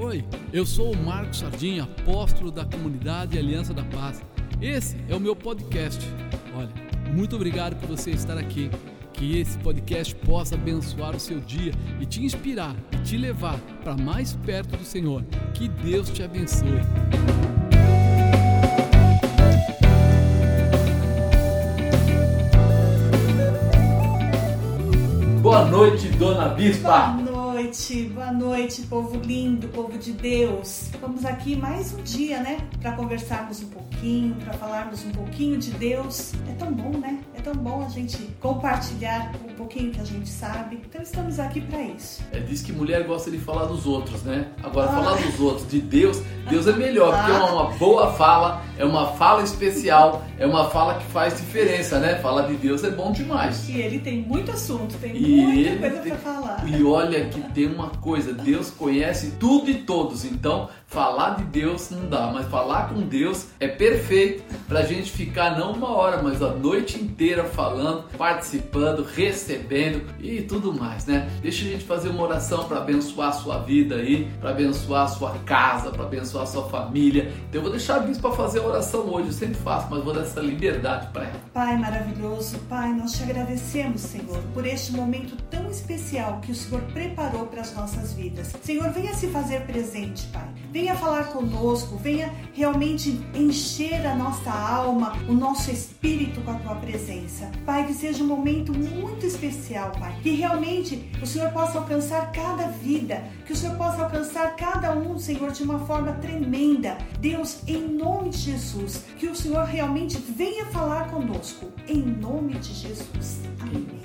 Oi, eu sou o Marcos Sardinha, apóstolo da comunidade Aliança da Paz. Esse é o meu podcast. Olha, muito obrigado por você estar aqui. Que esse podcast possa abençoar o seu dia e te inspirar e te levar para mais perto do Senhor. Que Deus te abençoe. Boa noite, dona Bispa. Boa noite, noite, povo lindo, povo de Deus. Vamos aqui mais um dia, né, para conversarmos um pouquinho, para falarmos um pouquinho de Deus. É tão bom, né? É tão bom a gente compartilhar um pouquinho que a gente sabe. Então estamos aqui para isso. É, diz que mulher gosta de falar dos outros, né? Agora, ah. falar dos outros, de Deus, Deus é melhor, ah. porque é uma boa fala, é uma fala especial, é uma fala que faz diferença, né? Falar de Deus é bom demais. E ele tem muito assunto, tem e muita coisa para falar. E olha que tem uma coisa, Deus conhece tudo e todos, então falar de Deus não dá, mas falar com Deus é perfeito para a gente ficar não uma hora, mas a noite inteira falando, participando, recebendo e tudo mais, né? Deixa a gente fazer uma oração para abençoar a sua vida aí, para abençoar a sua casa, para abençoar a sua família. Então eu vou deixar a Bis para fazer a oração hoje, eu sempre faço, mas vou dar essa liberdade para ela. Pai maravilhoso, Pai, nós te agradecemos, Senhor, por este momento tão especial que o Senhor preparou para as nossas vidas. Senhor, venha se fazer presente, Pai. Venha falar conosco, venha realmente encher a nossa alma, o nosso espírito com a tua presença. Pai, que seja um momento muito especial, Pai. Que realmente o Senhor possa alcançar cada vida, que o Senhor possa alcançar cada um, Senhor, de uma forma tremenda. Deus, em nome de Jesus, que o Senhor realmente venha falar conosco. Em nome de Jesus. Amém.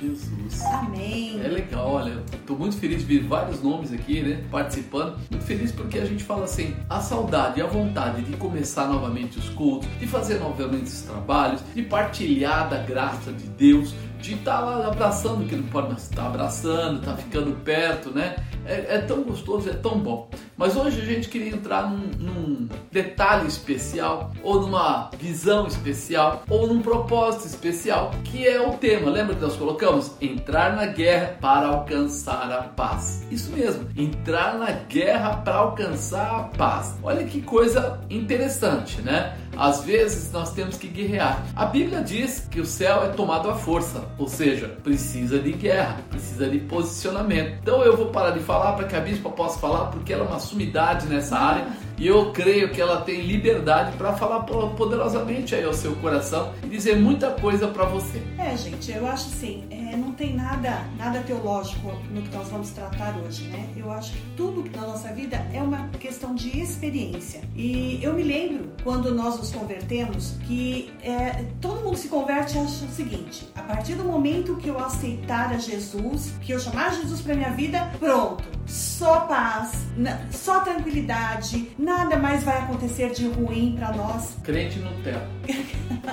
Jesus. Amém. É legal, olha, estou muito feliz de ver vários nomes aqui, né, participando. Muito feliz porque a gente fala assim, a saudade a vontade de começar novamente os cultos, de fazer novamente os trabalhos, de partilhar da graça de Deus, de estar tá lá abraçando, que não pode estar abraçando, estar tá ficando perto, né? É, é, tão gostoso, é tão bom. Mas hoje a gente queria entrar num, num, detalhe especial, ou numa visão especial, ou num propósito especial, que é o tema. Lembra que nós colocamos? Entrar na guerra para alcançar a paz. Isso mesmo, entrar na guerra para alcançar a paz. Olha que coisa interessante, né? Às vezes nós temos que guerrear. A Bíblia diz que o céu é tomado à força, ou seja, precisa de guerra, precisa de posicionamento. Então eu vou parar de falar para que a bispa possa falar, porque ela é uma sumidade nessa área e eu creio que ela tem liberdade para falar poderosamente aí ao seu coração e dizer muita coisa para você. É, gente, eu acho assim, é, não tem nada, nada teológico no que nós vamos tratar hoje, né? Eu acho que tudo na nossa vida é uma questão de experiência. E eu me lembro quando nós nos convertemos que é, todo mundo se converte e acha o seguinte: a partir do momento que eu aceitar a Jesus, que eu chamar Jesus para minha vida, pronto, só paz, só tranquilidade nada mais vai acontecer de ruim para nós. Crente Nutella.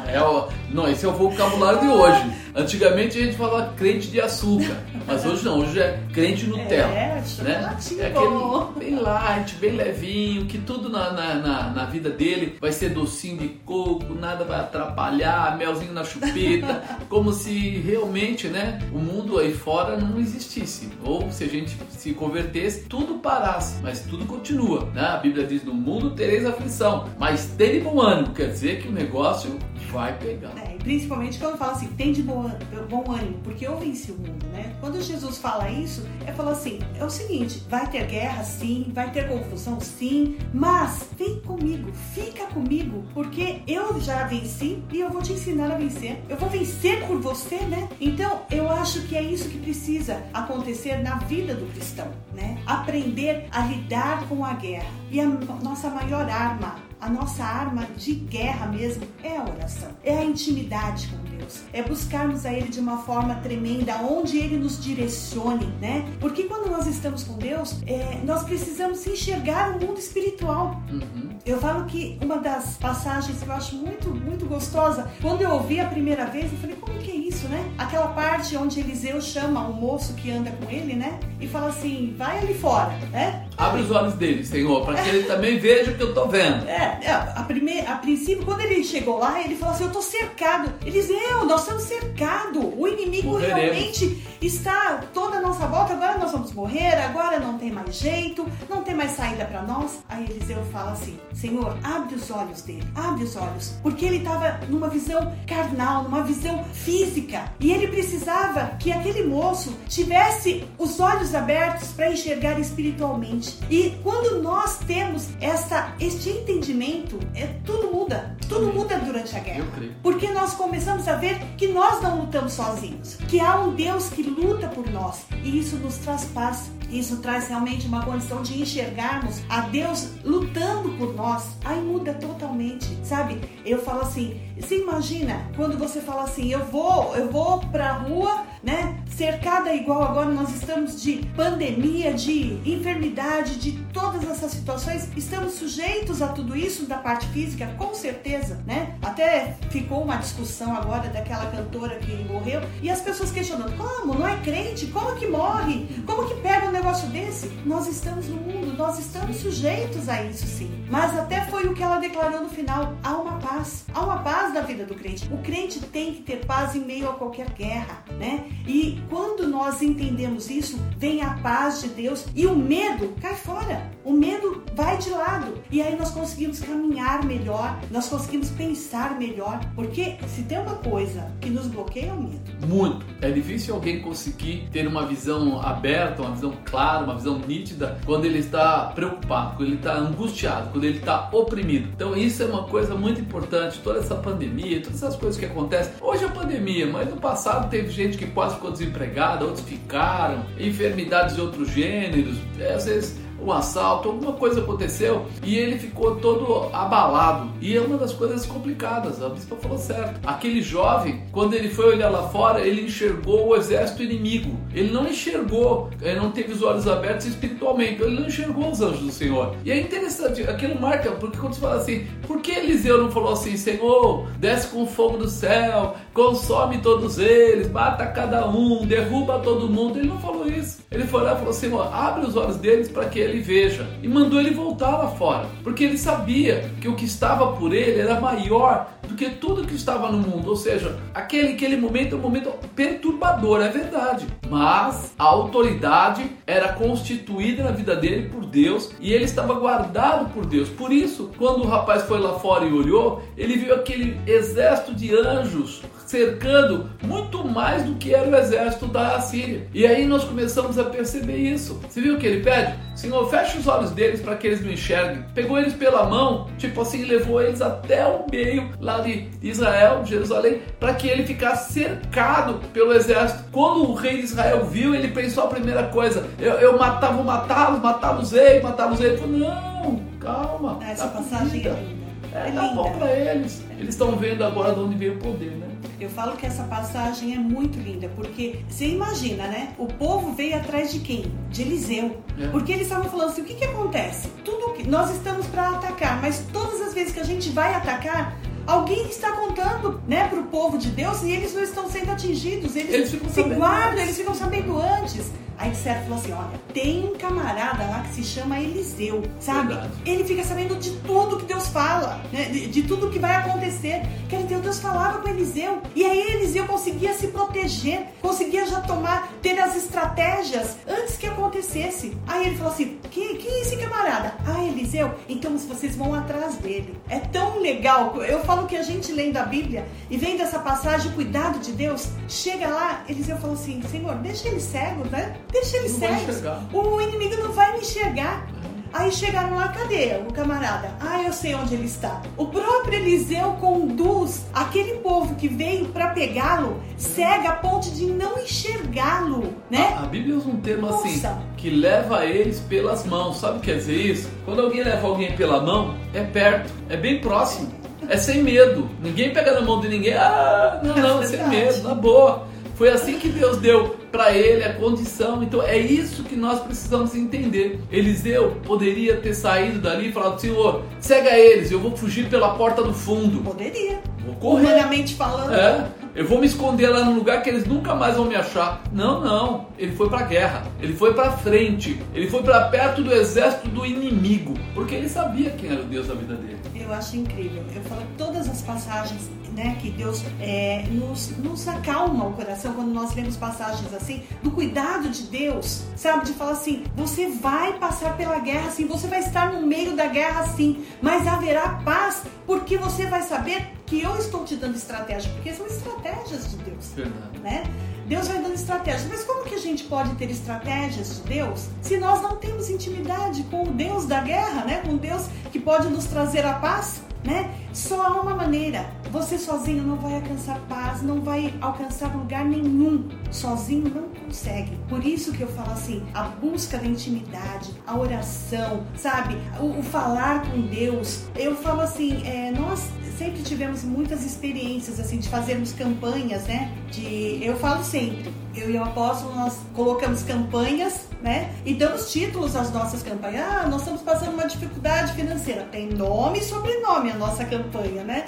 é o, não, esse é o vocabulário de hoje. Antigamente a gente falava crente de açúcar, mas hoje não, hoje é crente Nutella. É, né? é aquele bem light, bem levinho, que tudo na, na, na, na, vida dele vai ser docinho de coco, nada vai atrapalhar, melzinho na chupeta, como se realmente né, o mundo aí fora não existisse. Ou se a gente se convertesse, tudo parasse, mas tudo continua. Né? A Bíblia diz no mundo tereis aflição, mas tem bom ânimo, quer dizer que o negócio vai pegar. É, principalmente quando fala assim, tem de bom, bom ânimo, porque eu venci o mundo, né? Quando Jesus fala isso, é falar assim, é o seguinte, vai ter guerra sim, vai ter confusão sim, mas vem comigo, fica comigo, porque eu já venci e eu vou te ensinar a vencer. Eu vou vencer por você, né? Então, eu acho que é isso que precisa acontecer na vida do cristão, né? Aprender a lidar com a guerra. E a nossa maior arma a nossa arma de guerra mesmo é a oração, é a intimidade com Deus, é buscarmos a Ele de uma forma tremenda, onde Ele nos direcione, né? Porque quando nós estamos com Deus, é, nós precisamos enxergar o mundo espiritual. Uhum. Eu falo que uma das passagens que eu acho muito, muito gostosa, quando eu ouvi a primeira vez, eu falei, como que é isso, né? Aquela parte onde Eliseu chama o moço que anda com ele, né? E fala assim, vai ali fora, né? Abre os olhos dele, Senhor, para que ele também veja o que eu estou vendo. É, é a, primeir, a princípio, quando ele chegou lá, ele falou assim: Eu estou cercado. Eliseu, nós estamos cercados. O inimigo Morreremos. realmente está toda a nossa volta. Agora nós vamos morrer, agora não tem tem mais jeito, não tem mais saída para nós. Aí Eliseu fala assim: Senhor, abre os olhos dele, abre os olhos, porque ele estava numa visão carnal, numa visão física, e ele precisava que aquele moço tivesse os olhos abertos para enxergar espiritualmente. E quando nós temos essa, este entendimento, é, tudo muda. Tudo muda durante a guerra. Porque nós começamos a ver que nós não lutamos sozinhos, que há um Deus que luta por nós e isso nos traz paz. Isso traz realmente uma condição de enxergarmos a Deus lutando por nós. Aí muda totalmente, sabe? Eu falo assim, você imagina quando você fala assim, eu vou, eu vou pra rua, né? Cercada igual agora nós estamos de pandemia, de enfermidade, de todas essas situações, estamos sujeitos a tudo isso da parte física, com certeza, né? Até ficou uma discussão agora daquela cantora que morreu e as pessoas questionando, como? Não é crente? Como que morre? Como que pega um negócio desse? Nós estamos no mundo, nós estamos sujeitos a isso sim. Mas até foi o que ela declarou no final, há uma paz. Há uma paz da vida do crente. O crente tem que ter paz em meio a qualquer guerra, né? E quando nós entendemos isso, vem a paz de Deus e o medo cai fora. O medo vai de lado. E aí nós conseguimos caminhar melhor, nós conseguimos pensar melhor. Porque se tem uma coisa que nos bloqueia é o medo. Muito. É difícil alguém conseguir ter uma visão aberta, uma visão clara, uma visão nítida quando ele está preocupado, quando ele está angustiado, quando ele está oprimido. Então isso é uma coisa muito importante. Toda essa pandemia, todas essas coisas que acontecem. Hoje é pandemia, mas no passado teve gente que quase ficou desempregada, outros ficaram, enfermidades de outros gêneros. Às vezes um assalto, alguma coisa aconteceu e ele ficou todo abalado. E é uma das coisas complicadas, a bispa falou certo. Aquele jovem, quando ele foi olhar lá fora, ele enxergou o exército inimigo. Ele não enxergou, ele não teve os olhos abertos espiritualmente, ele não enxergou os anjos do Senhor. E é interessante, aquilo marca, porque quando você fala assim, por que Eliseu não falou assim, Senhor, desce com fogo do céu, consome todos eles, mata cada um, derruba todo mundo? Ele não falou isso. Ele foi lá e falou, Senhor, abre os olhos deles para que ele ele veja. E mandou ele voltar lá fora, porque ele sabia que o que estava por ele era maior do que tudo que estava no mundo. Ou seja, aquele, aquele momento é um momento perturbador, é verdade. Mas a autoridade era constituída na vida dele por Deus e ele estava guardado por Deus. Por isso, quando o rapaz foi lá fora e olhou, ele viu aquele exército de anjos cercando muito mais do que era o exército da Síria. E aí nós começamos a perceber isso. Você viu o que ele pede? Senhor, fecha os olhos deles para que eles não enxerguem. Pegou eles pela mão, tipo assim, levou eles até o meio lá de Israel, Jerusalém, para que ele ficasse cercado pelo exército. Quando o rei de Israel viu, ele pensou a primeira coisa: eu, eu matava, vou matá-los, matá-los ei, matá-los ei. Ele falou: não, calma. Essa tá passagem é linda. É, é tá bom para eles. Eles estão vendo agora de onde veio o poder, né? Eu falo que essa passagem é muito linda, porque você imagina, né? O povo veio atrás de quem? De Eliseu. É. Porque eles estavam falando assim: o que, que acontece? Tudo que nós estamos para atacar, mas todas as vezes que a gente vai atacar, alguém está contando, né, para o povo de Deus e eles não estão sendo atingidos. Eles, eles se guardam, antes. eles ficam sabendo antes. Aí disseram, falou assim, olha, tem um camarada lá que se chama Eliseu, sabe? Verdade. Ele fica sabendo de tudo que Deus fala, né? De, de, tudo que vai acontecer. Quer dizer, Deus falava com Eliseu. E aí Eliseu conseguia se proteger, conseguia já tomar, ter as estratégias antes que acontecesse. Aí ele falou assim, quem, quem é esse camarada? Ah, Eliseu, então vocês vão atrás dele. É tão legal. Eu falo que a gente lendo a Bíblia e vendo essa passagem, cuidado de Deus, chega lá, Eliseu falou assim, Senhor, deixa ele cego, né? Deixa ele cego. O inimigo não vai me enxergar. Aí chegaram lá, cadê o camarada? Ah, eu sei onde ele está. O próprio Eliseu conduz aquele povo que veio para pegá-lo, cega a ponto de não enxergá-lo, né? A, a, Bíblia usa um termo assim, Nossa. assim, que leva eles pelas mãos. Sabe o que quer dizer isso? Quando alguém leva alguém pela mão, é perto, é bem próximo. É sem medo. Ninguém pega na mão de ninguém. Ah, não, não, é sem medo, na boa. Foi assim que Deus deu para ele a condição. Então é isso que nós precisamos entender. Eliseu poderia ter saído dali e falado: Senhor, cega eles, eu vou fugir pela porta do fundo. Poderia. Vou correr. Humanamente falando. É. eu vou me esconder lá no lugar que eles nunca mais vão me achar. Não, não. Ele foi para a guerra, ele foi para frente, ele foi para perto do exército do inimigo, porque ele sabia quem era o Deus da vida dele. Eu acho incrível. Eu falo todas as passagens né, que Deus é, nos, nos acalma o coração quando nós lemos passagens assim, do cuidado de Deus, sabe? De falar assim: você vai passar pela guerra assim, você vai estar no meio da guerra assim, mas haverá paz porque você vai saber que eu estou te dando estratégia, porque são estratégias de Deus, Verdade. né? Deus vai dando estratégias, mas como que a gente pode ter estratégias de Deus se nós não temos intimidade com o Deus da guerra, né? Com Deus que pode nos trazer a paz? Né? Só há uma maneira. Você sozinho não vai alcançar paz, não vai alcançar lugar nenhum. Sozinho não consegue. Por isso que eu falo assim, a busca da intimidade, a oração, sabe? O, o falar com Deus. Eu falo assim, é, nós sempre tivemos muitas experiências assim de fazermos campanhas, né? De eu falo sempre, eu e o apóstolo nós colocamos campanhas, né? E damos títulos às nossas campanhas. Ah, nós estamos passando uma dificuldade financeira. Tem nome e sobrenome a nossa campanha, né?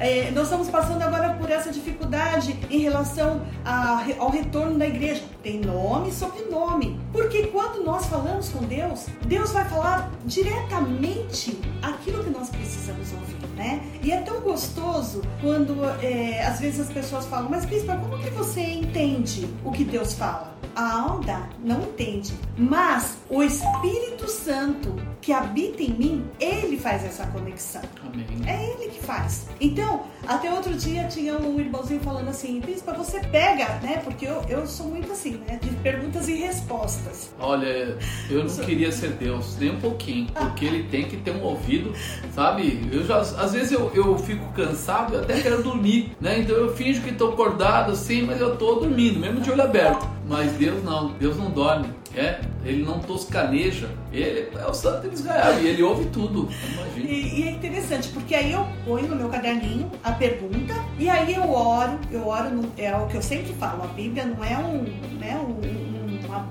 É. É, nós estamos passando agora por essa dificuldade em relação a, ao retorno da igreja. Tem nome e sobrenome. Porque quando nós falamos com Deus, Deus vai falar diretamente aquilo que nós precisamos ouvir, né? E é tão gostoso quando é, às vezes as pessoas falam, mas Bispa, como que você entende o que Deus fala? A alma não entende, mas o Espírito Santo que habita em mim, ele faz essa conexão. Amém. É ele que faz. Então, até outro dia tinha um irmãozinho falando assim, Bispa, você pega, né? Porque eu, eu sou muito assim, né? De perguntas e respostas. Olha, eu não queria ser Deus, nem um pouquinho, porque ele tem que ter um ouvido, sabe? Eu já, às vezes eu, eu fico cansado e até quero dormir, né? Então eu finjo que estou acordado assim, mas eu estou dormindo, mesmo de olho aberto. Mas Deus não, Deus não dorme. É, ele não toscaneja, ele é o santo de Israel e ele ouve tudo. E, e, é interessante, porque aí eu ponho no meu caderninho a pergunta e aí eu oro, eu oro, no, é o que eu sempre falo, a Bíblia não é um, né, um,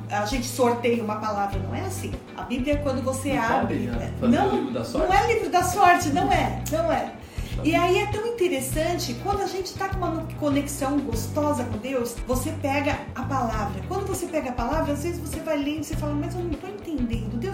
a gente sorteia uma palavra, não é assim. A Bíblia é quando você não abre. Pode, né? não, não é livro da sorte, não é, não é. E aí é tão interessante, quando a gente está com uma conexão gostosa com Deus, você pega a palavra. Quando você pega a palavra, às vezes você vai lendo e fala, mas eu não estou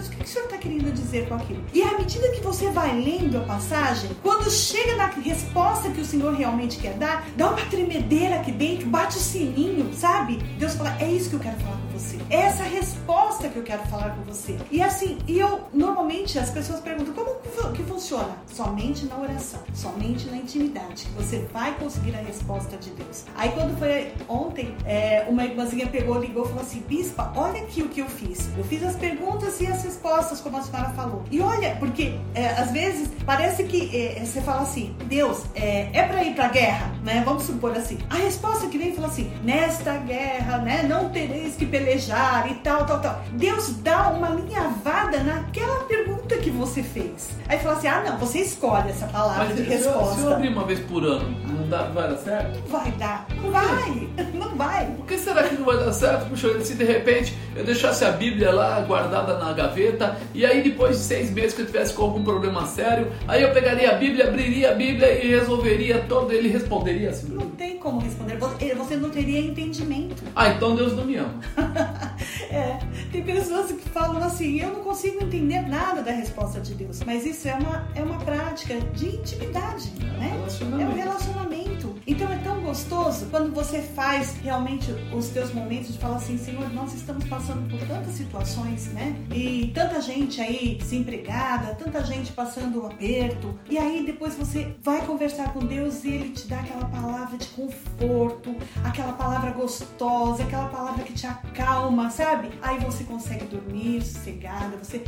o que, o Senhor está querendo dizer com aquilo? E à medida que você vai lendo a passagem, quando chega na resposta que o Senhor realmente quer dar, dá uma tremedeira aqui dentro, bate o sininho, sabe? Deus fala, é isso que eu quero falar com você. É essa resposta que eu quero falar com você. E assim, e eu, normalmente, as pessoas perguntam, como que funciona? Somente na oração. Somente na intimidade, você vai conseguir a resposta de Deus. Aí quando foi ontem, é, uma irmãzinha pegou, ligou e falou assim, Bispa, olha aqui o que eu fiz. Eu fiz as perguntas e as respostas, como a senhora falou. E olha, porque é, às vezes parece que é, você fala assim, Deus, é, é para ir pra guerra, né? Vamos supor assim. A resposta que vem fala assim, nesta guerra, né? Não tereis que pelejar e tal, tal, tal. Deus dá uma que você fez. Aí fala assim, ah não, você escolhe essa palavra Mas de resposta resposta. Se eu abrir uma vez por ano, não, dá, vai dar certo? Não vai dar. Não vai. Não vai. Por que será que não vai dar certo? Puxa, se de repente eu deixasse a Bíblia lá guardada na gaveta e aí depois de seis meses que eu tivesse com algum problema sério, aí eu pegaria a Bíblia, abriria a Bíblia e resolveria todo, ele responderia assim. Não tem como responder. Você não teria entendimento. Ah, então Deus não me ama. é. Tem pessoas que falam assim, eu não consigo entender nada da resposta de Deus. Mas isso é uma, é uma prática de intimidade, é né? Um é um relacionamento. Então é tão gostoso quando você faz realmente os teus momentos de falar assim, Senhor, nós estamos passando por tantas situações, né? E tanta gente aí desempregada, tanta gente passando um aperto. E aí depois você vai conversar com Deus e ele te dá aquela palavra de conforto, aquela palavra gostosa, aquela palavra que te acalma, sabe? Aí você consegue dormir sossegada, você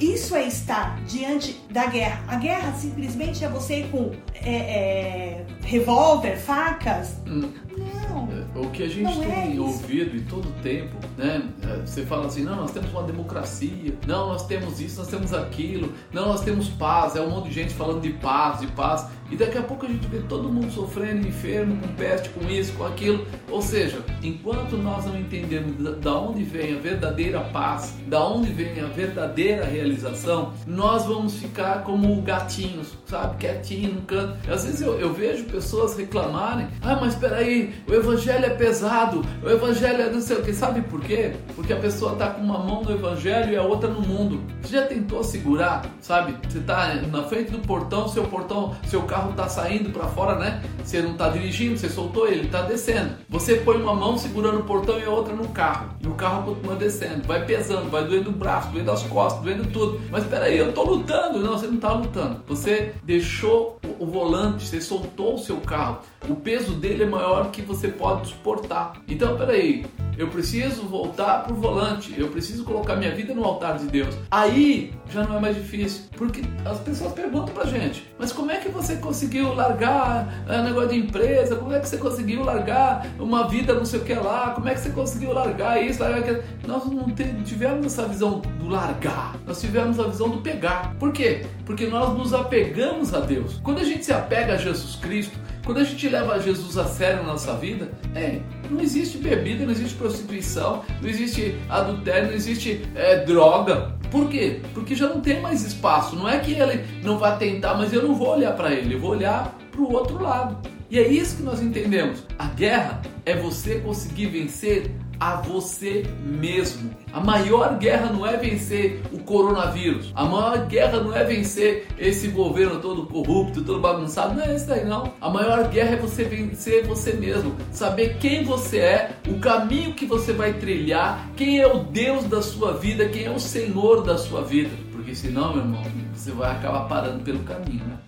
isso é estar diante da guerra. A guerra simplesmente é você ir com é, é, revólver, facas. Hum. Não. É, o que a gente tem é ouvido em todo tempo né? É, você fala assim, não, nós temos uma democracia, não, nós temos isso, nós temos aquilo, não, nós temos paz, é um monte de gente falando de paz, de paz, e daqui a pouco a gente vê todo mundo sofrendo, enfermo, com peste, com isso, com aquilo. Ou seja, enquanto nós não entendemos da onde vem a verdadeira paz, da onde vem a verdadeira realização, nós vamos ficar como gatinhos, sabe? Quietinho no canto. Às vezes eu, eu vejo pessoas reclamarem: ah, mas peraí, o evangelho é pesado, o evangelho é não sei o que. Sabe por quê? Porque a pessoa está com uma mão no evangelho e a outra no mundo. Você já tentou segurar, sabe? Você está na frente do portão, seu portão, seu carro está saindo para fora, né? Você não está dirigindo, você soltou ele, está descendo. Você põe uma mão segurando o portão e a outra no carro. E o carro continua descendo. Vai pesando, vai doendo o braço, doendo as costas, doendo tudo. Mas peraí, eu estou lutando. Não, você não está lutando. Você deixou o volante, você soltou o seu carro. O peso dele é maior que você pode suportar. Então, peraí, eu preciso voltar pro volante, eu preciso colocar minha vida no altar de Deus. Aí já não é mais difícil, porque as pessoas perguntam pra gente: mas como é que você conseguiu largar é, negócio de empresa? Como é que você conseguiu largar uma vida não sei o que lá? Como é que você conseguiu largar isso? Largar aquilo? Nós não tivemos essa visão do largar, nós tivemos a visão do pegar. Por quê? Porque nós nos apegamos a Deus. Quando a gente se apega a Jesus Cristo, quando a gente leva Jesus a sério na nossa vida, é, não existe bebida, não existe prostituição, não existe adultério, não existe é, droga. Por quê? Porque já não tem mais espaço. Não é que ele não vai tentar, mas eu não vou olhar para ele, eu vou olhar para o outro lado. E é isso que nós entendemos. A guerra é você conseguir vencer a você mesmo. A maior guerra não é vencer o coronavírus. A maior guerra não é vencer esse governo todo corrupto, todo bagunçado. Não é isso aí não. A maior guerra é você vencer você mesmo. Saber quem você é, o caminho que você vai trilhar, quem é o Deus da sua vida, quem é o Senhor da sua vida. Porque senão, meu irmão, você vai acabar parando pelo caminho, né?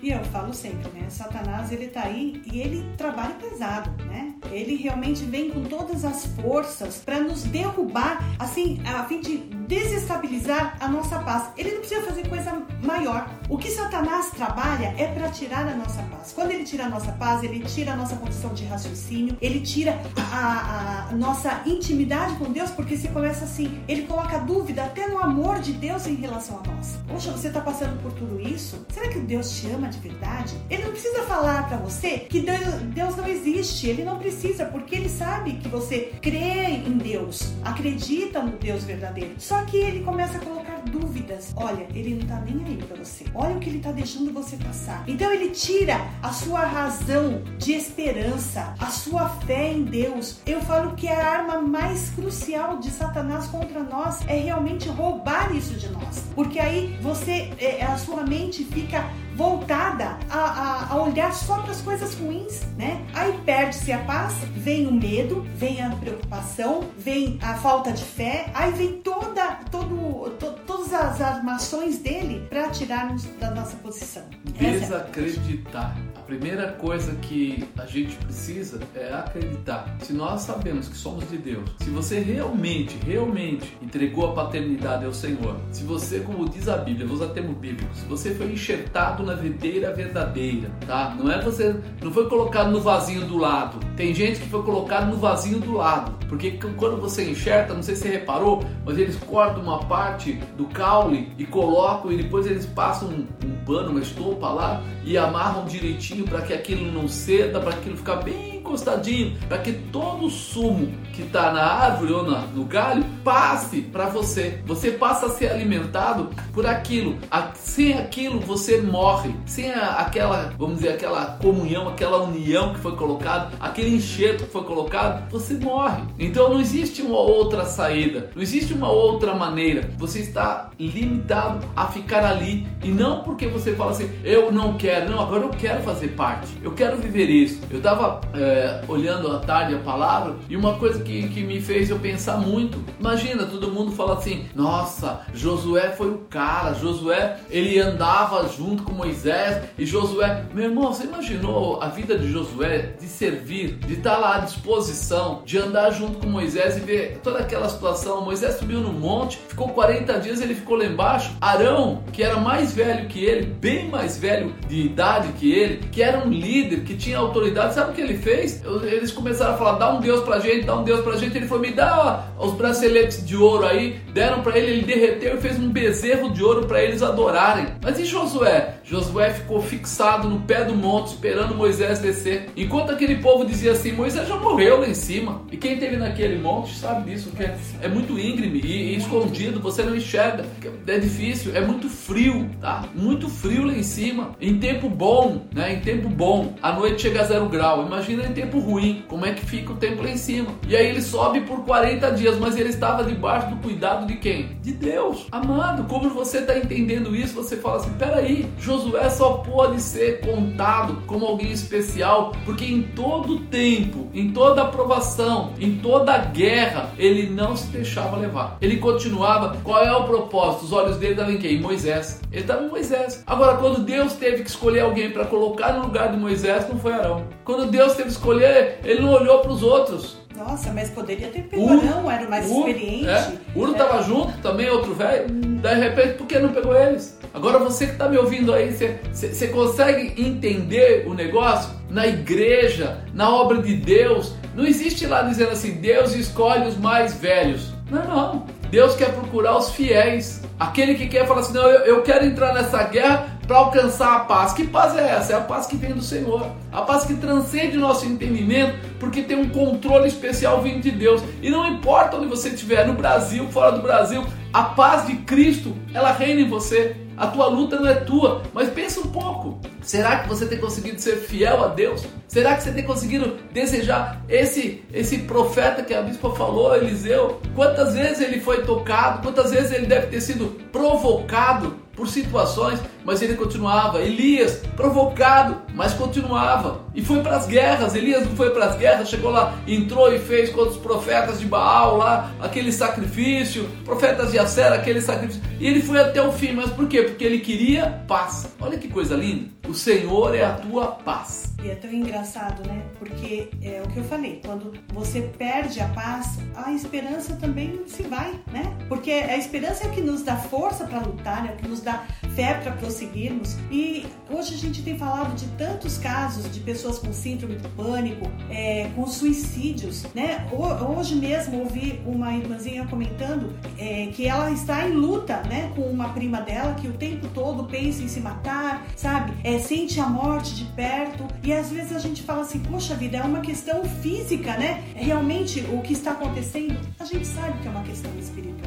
E eu falo sempre, né? Satanás ele tá aí e ele trabalha pesado, né? Ele realmente vem com todas as forças para nos derrubar, assim, a fim de desestabilizar a nossa paz. Ele não precisa fazer coisa maior. O que Satanás trabalha é para tirar a nossa paz. Quando ele tira a nossa paz, ele tira a nossa condição de raciocínio, ele tira a, a, nossa intimidade com Deus, porque se começa assim, ele coloca dúvida até no amor de Deus em relação a nós. Poxa, você está passando por tudo isso? Será que Deus te ama de verdade? Ele não precisa falar para você que Deus não existe. Ele não precisa, porque ele sabe que você crê em Deus, acredita no Deus verdadeiro. Só que ele começa a colocar dúvidas. Olha, ele não tá nem aí pra você. Olha o que ele tá deixando você passar. Então ele tira a sua razão de esperança, a sua fé em Deus. Eu falo que a arma mais crucial de Satanás contra nós é realmente roubar isso de nós. Porque aí você, é, a sua mente fica voltada a, a, a olhar só para as coisas ruins, né? Aí perde-se a paz, vem o medo, vem a preocupação, vem a falta de fé, aí vem toda, todo, to, todas as armações dele para tirarmos da nossa posição. Desacreditar. Primeira coisa que a gente precisa é acreditar. Se nós sabemos que somos de Deus, se você realmente, realmente entregou a paternidade ao Senhor, se você, como diz a Bíblia, vou usar termo bíblico, se você foi enxertado na videira verdadeira, tá? Não é você, não foi colocado no vasinho do lado. Tem gente que foi colocado no vasinho do lado, porque quando você enxerta, não sei se você reparou, mas eles cortam uma parte do caule e colocam e depois eles passam um, um pano, uma estopa lá e amarram direitinho para que aquilo não ceda, para aquilo ficar bem encostadinho, para que todo o sumo que está na árvore ou na, no galho passe para você. Você passa a ser alimentado por aquilo. sem aquilo você morre. Sem a, aquela, vamos dizer, aquela comunhão, aquela união que foi colocada, aquele enxerto que foi colocado, você morre. Então não existe uma outra saída, não existe uma outra maneira. Você está limitado a ficar ali e não porque você fala assim, eu não quero, não, agora eu quero fazer parte, eu quero viver isso. Eu estava é, é, olhando à tarde a palavra e uma coisa que, que me fez eu pensar muito. Imagina, todo mundo fala assim: nossa, Josué foi o cara, Josué ele andava junto com Moisés e Josué, meu irmão, você imaginou a vida de Josué de servir, de estar lá à disposição, de andar junto com Moisés e ver toda aquela situação? Moisés subiu no monte, ficou 40 dias, ele ficou lá embaixo. Arão, que era mais velho que ele, bem mais velho de idade que ele, que era um líder, que tinha autoridade, sabe o que ele fez? Fez? Eles começaram a falar: dá um Deus pra gente, dá um Deus pra gente. Ele falou: me dá os braceletes de ouro aí. Deram para ele, ele derreteu e fez um bezerro de ouro para eles adorarem. Mas e Josué? Josué ficou fixado no pé do monte esperando Moisés descer. Enquanto aquele povo dizia assim: Moisés já morreu lá em cima. E quem teve naquele monte sabe disso, que é, é muito íngreme e, e escondido, você não enxerga. É difícil, é muito frio, tá? Muito frio lá em cima. Em tempo bom, né? Em tempo bom, a noite chega a zero grau. Imagina em tempo ruim, como é que fica o tempo lá em cima. E aí ele sobe por 40 dias, mas ele estava debaixo do cuidado de quem? De Deus. Amado, como você está entendendo isso, você fala assim: peraí, Josué só pode ser contado como alguém especial, porque em todo tempo, em toda aprovação, em toda guerra, ele não se deixava levar. Ele continuava. Qual é o propósito? Os olhos dele estavam em quem? Moisés. Ele estava em Moisés. Agora, quando Deus teve que escolher alguém para colocar no lugar de Moisés, não foi Arão. Quando Deus teve que escolher, ele não olhou para os outros. Nossa, mas poderia ter pego Arão, era mais Uro, experiente. É. Uro estava é. junto também, outro velho. Hum. De repente, por que não pegou eles? Agora você que está me ouvindo aí, você, você consegue entender o negócio? Na igreja, na obra de Deus, não existe lá dizendo assim, Deus escolhe os mais velhos. Não, não. Deus quer procurar os fiéis. Aquele que quer falar assim, não, eu, eu quero entrar nessa guerra para alcançar a paz. Que paz é essa? É a paz que vem do Senhor. A paz que transcende nosso entendimento, porque tem um controle especial vindo de Deus. E não importa onde você estiver, no Brasil, fora do Brasil, a paz de Cristo, ela reina em você. A tua luta não é tua, mas pensa um pouco. Será que você tem conseguido ser fiel a Deus? Será que você tem conseguido desejar esse esse profeta que a bispa falou, Eliseu? Quantas vezes ele foi tocado? Quantas vezes ele deve ter sido provocado por situações, mas ele continuava. Elias, provocado, mas continuava. E foi para as guerras. Elias não foi para as guerras, chegou lá, entrou e fez com os profetas de Baal lá aquele sacrifício, profetas de Acera, aquele sacrifício. E ele foi até o fim, mas por quê? Porque ele queria paz. Olha que coisa linda. O Senhor é a tua paz. E é tão engraçado, né? Porque é o que eu falei, quando você perde a paz, a esperança também se vai, né? Porque a esperança é o que nos dá força para lutar, é o que nos dá fé para prosseguirmos. E hoje a gente tem falado de tantos casos de pessoas com síndrome do pânico, é, com suicídios, né? Hoje mesmo ouvi uma irmãzinha comentando é, que ela está em luta, né? Com uma prima dela que o tempo todo pensa em se matar, sabe? É, sente a morte de perto e às vezes a gente fala assim, poxa vida, é uma questão física, né? Realmente o que está acontecendo, a gente sabe que é uma questão espiritual.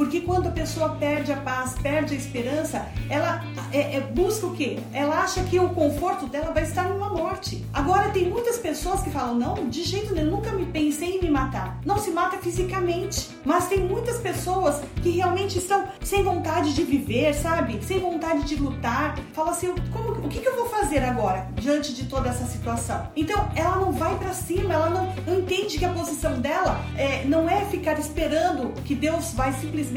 Porque quando a pessoa perde a paz, perde a esperança, ela é, é, busca o quê? Ela acha que o conforto dela vai estar numa morte. Agora tem muitas pessoas que falam, não, de jeito nenhum, nunca me pensei em me matar. Não se mata fisicamente, mas tem muitas pessoas que realmente estão sem vontade de viver, sabe? Sem vontade de lutar. Fala assim, como, o que, que eu vou fazer agora diante de toda essa situação? Então ela não vai para cima, ela não, não, entende que a posição dela é, não é ficar esperando que Deus vai simplesmente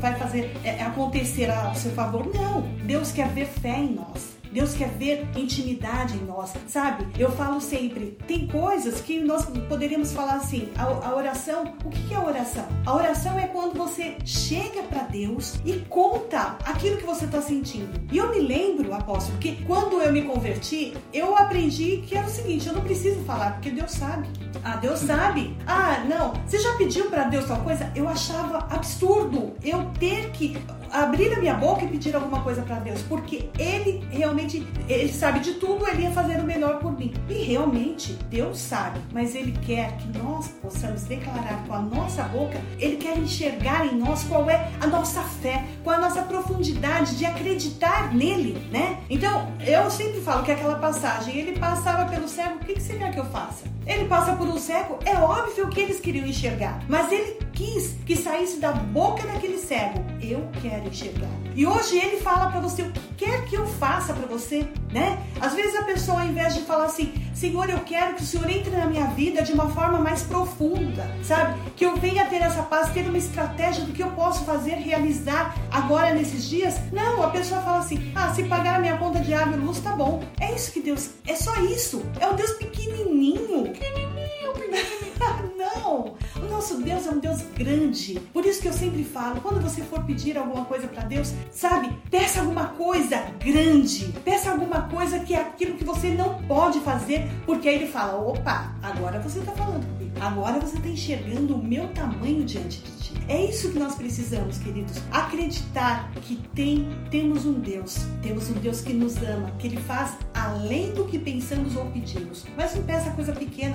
vai fazer é, acontecer a seu favor. Não, Deus quer ver fé em nós. Deus quer ver intimidade em nós, sabe? Eu falo sempre, tem coisas que nós poderíamos falar assim, a, a oração, o que é a oração? A oração é quando você chega para Deus e conta aquilo que você está sentindo. E eu me lembro, apóstolo, que quando eu me converti, eu aprendi que era o seguinte, eu não preciso falar, porque Deus sabe. Ah, Deus sabe. Ah, não, você já pediu para Deus tal coisa? Eu achava absurdo eu ter que abrir a minha boca e pedir alguma coisa para Deus, porque Ele realmente, Ele sabe de tudo, Ele ia fazer o melhor por mim. E realmente, Deus sabe, mas Ele quer que nós possamos declarar com a nossa boca, Ele quer enxergar em nós qual é a nossa fé, qual a nossa profundidade de acreditar nele, né? Então, eu sempre falo que aquela passagem, ele passava pelo cego, o que, que você quer que eu faça? Ele passa por um cego, é óbvio que eles queriam enxergar, mas ele quis que saísse da boca daquele cego. Eu quero enxergar. E hoje ele fala para você o que quer que eu faça para você, né? Às vezes a pessoa, ao invés de falar assim, Senhor, eu quero que o Senhor entre na minha vida de uma forma mais profunda, sabe? Que eu venha ter essa paz, ter uma estratégia do que eu posso fazer, realizar agora nesses dias. Não, a pessoa fala assim, ah, se pagar a minha conta de água e luz, tá bom. É isso que Deus, é só isso. É o Deus pequenininho. Pequenininho, pequenininho. Não. O nosso Deus é um Deus grande. Por isso que eu sempre falo, quando você for pedir alguma coisa para Deus, sabe? Peça alguma coisa grande. Peça alguma coisa que é aquilo que você não pode fazer, porque aí ele fala: "Opa, agora você está falando comigo. Agora você está enxergando o meu tamanho diante de ti". É isso que nós precisamos, queridos. Acreditar que tem, temos um Deus, temos um Deus que nos ama, que Ele faz além do que pensamos ou pedimos. Mas não peça coisa pequena?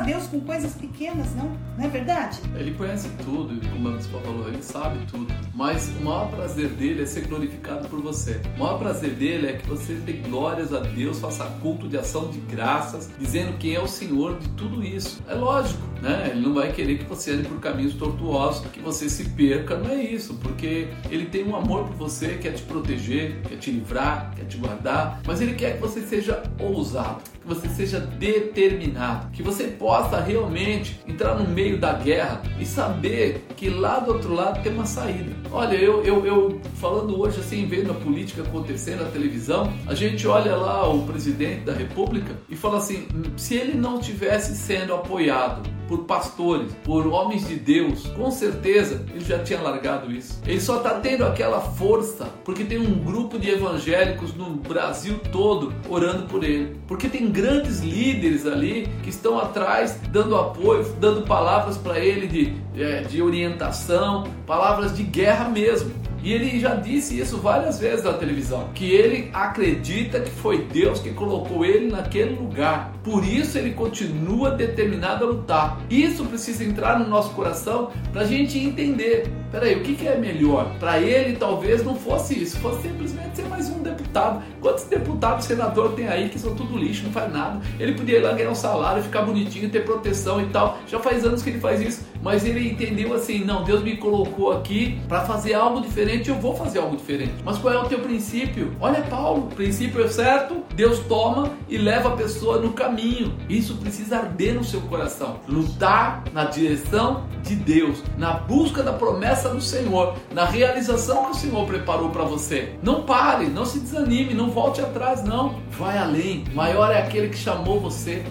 Deus com coisas pequenas, não. Não é verdade? Ele conhece tudo, como a bispa falou, ele sabe tudo. Mas o maior prazer dele é ser glorificado por você. O maior prazer dele é que você dê glórias a Deus, faça culto de ação de graças, dizendo quem é o Senhor de tudo isso. É lógico, né? Ele não vai querer que você ande por caminhos tortuosos, que você se perca, não é isso, porque ele tem um amor por você, quer te proteger, quer te livrar, quer te guardar, mas ele quer que você seja ousado, que você seja determinado, que você possa realmente entrar no meio da guerra e saber que lá do outro lado tem uma saída. Olha, eu, eu, eu falando hoje assim, vendo a política acontecer na televisão, a gente olha lá o presidente da república e fala assim, se ele não tivesse sendo apoiado por pastores, por homens de Deus, com certeza ele já tinha largado isso. Ele só está tendo aquela força porque tem um grupo de evangélicos no Brasil todo orando por ele. Porque tem grandes líderes ali que estão atrás dando apoio, dando palavras para ele de, é, de orientação, palavras de guerra mesmo. E ele já disse isso várias vezes na televisão, que ele acredita que foi Deus que colocou ele naquele lugar. Por isso ele continua determinado a lutar. Isso precisa entrar no nosso coração para a gente entender. Peraí, o que, que é melhor? Para ele talvez não fosse isso, fosse simplesmente ser mais um deputado. Quantos deputados, senador tem aí que são tudo lixo, não faz nada? Ele podia ir lá ganhar um salário, ficar bonitinho, ter proteção e tal. Já faz anos que ele faz isso, mas ele entendeu assim: não, Deus me colocou aqui para fazer algo diferente, eu vou fazer algo diferente. Mas qual é o teu princípio? Olha, Paulo, o princípio é certo, Deus toma e leva a pessoa no caminho. Isso precisa arder no seu coração. Lutar na direção de Deus, na busca da promessa do Senhor, na realização que o Senhor preparou para você. Não pare, não se desanime, não volte atrás, não. Vai além. Maior é aquele que chamou você.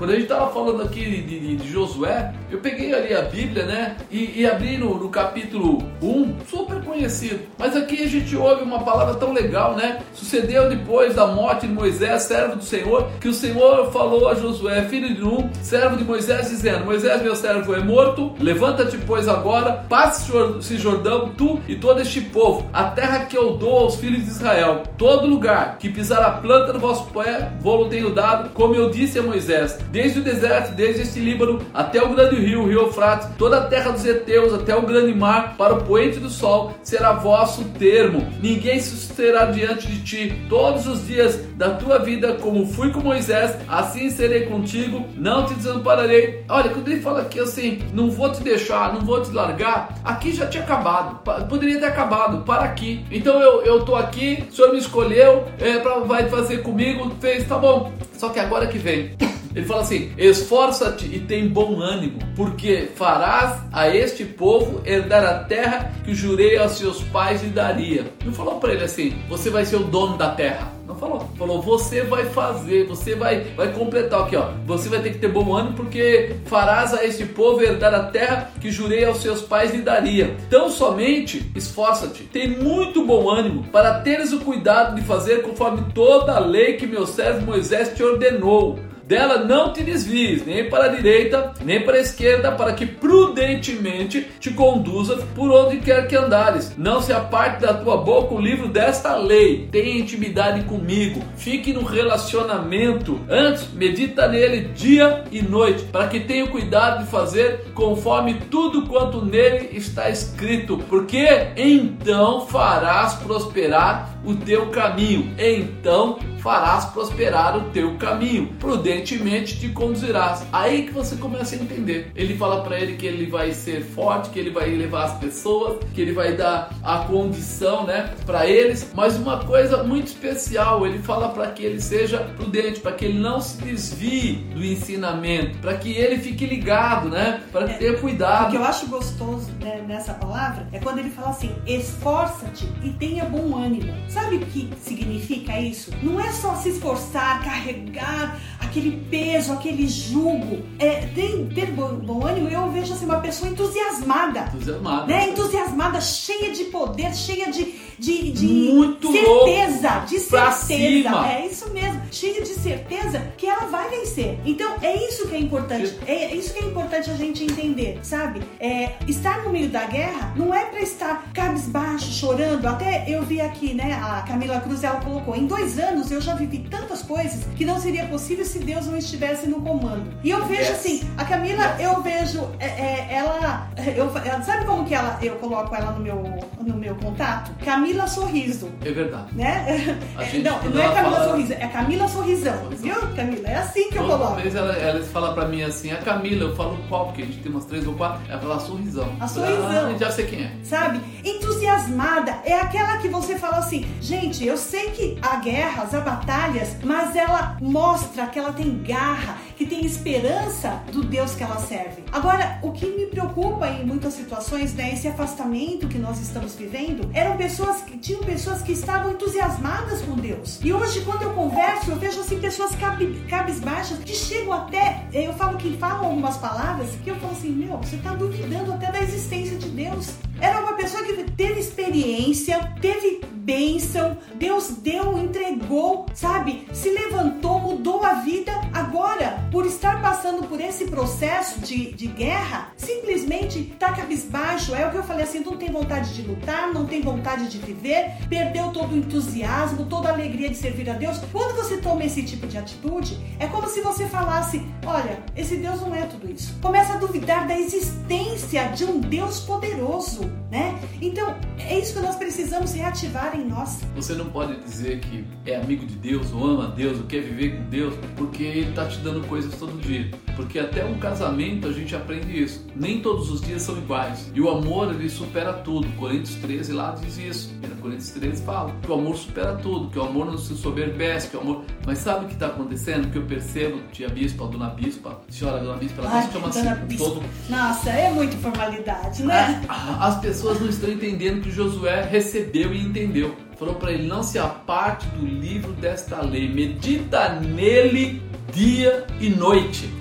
Quando a gente estava falando aqui de, de, de, Josué, eu peguei ali a Bíblia, né? E, e abri no, no, capítulo 1, super conhecido. Mas aqui a gente ouve uma palavra tão legal, né? Sucedeu depois da morte de Moisés, servo do Senhor, que o Senhor falou a Josué, filho de Nun, servo de Moisés, dizendo: Moisés, meu servo, é morto, levanta-te, pois agora, passe Jordão, tu e todo este povo, a terra que eu dou aos filhos de Israel. Todo lugar que pisar a planta do vosso pé, vou-lo tenho dado, como eu disse a Moisés desde o deserto, desde este Líbano até o grande rio, o rio Eufrates, toda a terra dos heteus até o grande mar, para o poente do sol, será vosso termo. Ninguém se susterá diante de ti todos os dias da tua vida, como fui com Moisés, assim serei contigo, não te desampararei. Olha, quando ele fala aqui assim, não vou te deixar, não vou te largar, aqui já tinha acabado, poderia ter acabado, para aqui. Então eu, eu tô aqui, o senhor me escolheu, é, pra, vai fazer comigo, fez, tá bom. Só que agora que vem. Ele fala assim: esforça-te e tem bom ânimo, porque farás a este povo herdar a terra que jurei aos seus pais lhe daria. Não falou para ele assim: você vai ser o dono da terra. Não falou. Falou, você vai fazer, você vai, vai completar aqui, ó. Você vai ter que ter bom ânimo, porque farás a este povo herdar a terra que jurei aos seus pais lhe daria. Então somente esforça-te, tem muito bom ânimo para teres o cuidado de fazer conforme toda a lei que meu servo Moisés te ordenou dela não te desvies, nem para a direita, nem para a esquerda, para que prudentemente te conduza por onde quer que andares. Não se aparte da tua boca o livro desta lei. Tenha intimidade comigo. Fique no relacionamento. Antes, medita nele dia e noite, para que tenha cuidado de fazer conforme tudo quanto nele está escrito, porque então farás prosperar o teu caminho. Então farás prosperar o teu caminho, prudentemente te conduzirás. Aí que você começa a entender. Ele fala para ele que ele vai ser forte, que ele vai levar as pessoas, que ele vai dar a condição, né, para eles. Mas uma coisa muito especial, ele fala para que ele seja prudente, para que ele não se desvie do ensinamento, para que ele fique ligado, né, para é, ter cuidado. O que eu acho gostoso né, nessa palavra é quando ele fala assim: esforça-te e tenha bom ânimo. Sabe o que significa isso? Não é só se esforçar, carregar aquele peso, aquele jugo. É, tem, ter bom, bom, ânimo, eu vejo assim, uma pessoa entusiasmada. Entusiasmada. Né? Entusiasmada, cheia de poder, cheia de, de, de Muito certeza. louco. De certeza. É isso mesmo. Cheia de certeza que ela vai vencer. Então, é isso que é importante. É isso que é importante a gente entender, sabe? É, estar no meio da guerra não é pra estar cabisbaixo, chorando. Até eu vi aqui, né? A Camila Cruz, ela colocou: em dois anos eu já vivi tantas coisas que não seria possível se Deus não estivesse no comando. E eu vejo Yes. assim, a Camila, eu vejo é, é, ela, eu, ela- sabe como que ela, eu coloco ela no meu, no meu contato? Camila Sorriso, É verdade. né? É, gente, não, não é Camila fala- Sorriso, é Camila Sorrisão, Sorrisão. viu, Camila? É assim que eu Toda coloco. vez ela, ela fala pra mim assim, a Camila, eu falo qual, porque a gente tem umas três ou quatro, ela fala sorrisão. A sorrisão. Ah, já sei quem é. sabe? Entusiasmada é aquela que você fala assim, gente, eu sei que há guerras, há batalhas, mas ela mostra que ela tem garra, que tem esperança do Deus que ela serve. Agora, o que me preocupa em muitas situações, né, esse afastamento que nós estamos vivendo, eram pessoas que tinham pessoas que estavam entusiasmadas com Deus. E hoje, quando eu converso, eu vejo assim pessoas cabisbaixas que chegam até, eu falo que falam algumas palavras que eu falo assim, meu, você está duvidando até da existência de Deus. Era uma pessoa que teve experiência, teve Deus deu, entregou, sabe? Se levantou, mudou a vida. Agora, por estar passando por esse processo de, de guerra, simplesmente tá cabisbaixo. É o que eu falei assim: não tem vontade de lutar, não tem vontade de viver, perdeu todo o entusiasmo, toda a alegria de servir a Deus. Quando você toma esse tipo de atitude, é como se você falasse: olha, esse Deus não é tudo isso. Começa a duvidar da existência de um Deus poderoso, né? Então, é isso que nós precisamos reativar em nós. Você não pode dizer que é amigo de Deus, ou ama Deus, ou quer viver com Deus, porque Ele tá te dando coisas todo dia. Porque até um casamento a gente aprende isso. Nem todos os dias são iguais. E o amor, ele supera tudo. Coríntios 13 lá diz isso. Na Coríntios 13 fala que o amor supera tudo, que o amor não se soberbece, que o amor... Mas sabe o que está acontecendo? Que eu percebo, tia Bispa, dona Bispa, senhora dona Bispa, ela Ai, chama assim, Bispa. todo Nossa, é muita formalidade, né? Ah, As pessoas não estão entendendo que Josué recebeu e entendeu. Falou para ele: não se aparte do livro desta lei, medita nele dia e noite.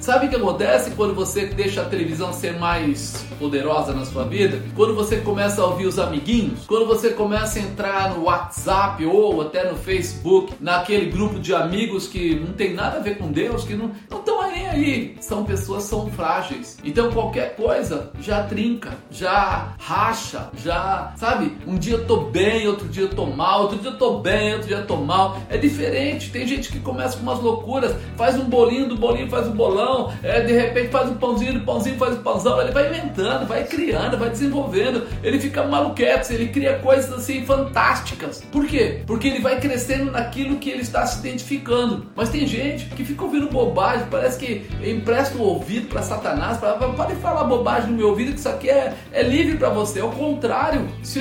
Sabe o que acontece quando você deixa a televisão ser mais poderosa na sua vida? Quando você começa a ouvir os amiguinhos, quando você começa a entrar no WhatsApp ou até no Facebook, naquele grupo de amigos que não tem nada a ver com Deus, que não estão nem aí. São pessoas são frágeis. Então qualquer coisa já trinca, já racha, já, sabe? Um dia eu tô bem, outro dia eu tô mal, outro dia eu tô bem, outro dia eu tô mal. É diferente. Tem gente que começa com umas loucuras, faz um bolinho, do bolinho faz um bolão, é, de repente faz um pãozinho, do pãozinho faz um pãozão. Ele vai inventando, vai criando, vai desenvolvendo. Ele fica maluquete, ele cria coisas assim fantásticas. Por quê? Porque ele vai crescendo naquilo que ele está se identificando. Mas tem gente que fica ouvindo bobagem, parece que empresta o ouvido para Satanás, para pode falar bobagem no meu ouvido que isso aqui é, é livre para você. Ao contrário, se